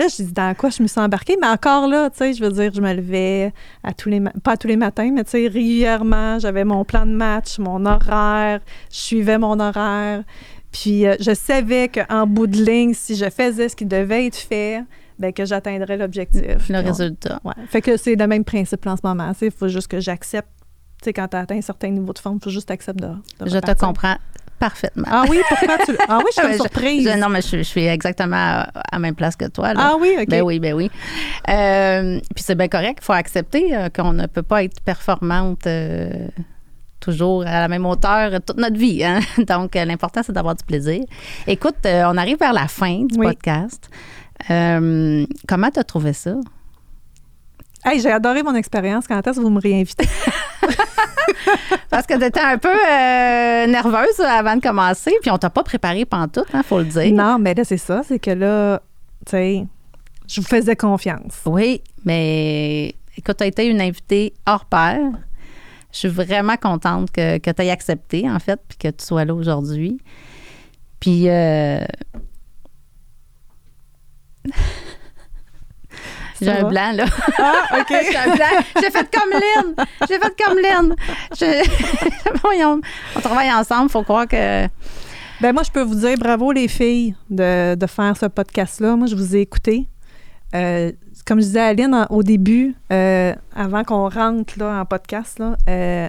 Là, je dis dans quoi je me suis embarquée, mais encore là, tu sais, je veux dire, je me levais à tous les pas à tous les matins, mais tu sais, régulièrement, j'avais mon plan de match, mon horaire, je suivais mon horaire. Puis euh, je savais qu'en bout de ligne, si je faisais ce qui devait être fait, ben que j'atteindrais l'objectif. Le résultat. Ouais. Fait que c'est le même principe en ce moment. Il faut juste que j'accepte. Tu sais, quand tu atteint un certain niveau de forme, il faut juste accepter de, de Je te comprends parfaitement. Ah oui, pourquoi tu. Ah oui, je suis surprise. je- non, mais je, je suis exactement à, la même place que toi. là. Ah oui, OK. Ben oui, ben oui. Euh, puis c'est bien correct. Il faut accepter euh, qu'on ne peut pas être performante euh, toujours à la même hauteur toute notre vie. hein. Donc, l'important, c'est d'avoir du plaisir. Écoute, on arrive vers la fin du Oui. podcast. Comment tu as trouvé ça? Hey, j'ai adoré mon expérience. Quand est-ce que vous me réinvitez? Parce que tu étais un peu euh, nerveuse avant de commencer, puis on t'a pas préparé pantoute, il hein, faut le dire. Non, mais là, c'est ça. C'est que là, tu sais, je vous faisais confiance. Oui, mais écoute, tu as été une invitée hors pair. Je suis vraiment contente que, que tu aies accepté, en fait, puis que tu sois là aujourd'hui. Puis. Euh... J'ai un blanc, là. Ah, OK. J'ai un blanc. J'ai fait comme Lynn. J'ai fait comme Lynn. Je... on travaille ensemble, il faut croire que. Ben moi, je peux vous dire bravo, les filles, de, de faire ce podcast-là. Moi, je vous ai écouté. Euh, comme je disais à Aline au début, euh, avant qu'on rentre là, en podcast, là, euh,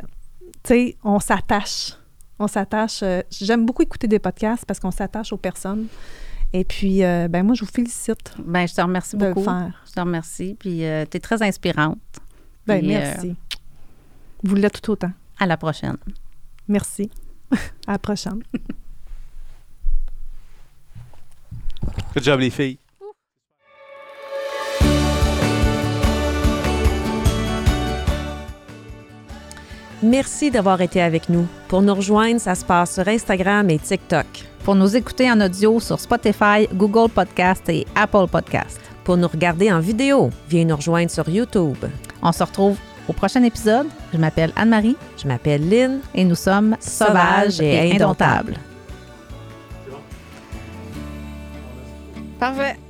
tu sais, on s'attache. On s'attache. J'aime beaucoup écouter des podcasts parce qu'on s'attache aux personnes. Et puis, ben moi, je vous félicite. Ben, je te remercie de beaucoup. Le faire. Je te remercie. Puis, tu es très inspirante. Ben, merci. vous l'êtes tout autant. À la prochaine. Merci. à la prochaine. Good job, les filles. Merci d'avoir été avec nous. Pour nous rejoindre, ça se passe sur Instagram et TikTok. Pour nous écouter en audio sur Spotify, Google Podcast et Apple Podcast. Pour nous regarder en vidéo, viens nous rejoindre sur YouTube. On se retrouve au prochain épisode. Je m'appelle Anne-Marie. Je m'appelle Lynn. Et nous sommes sauvages et indomptables. Parfait.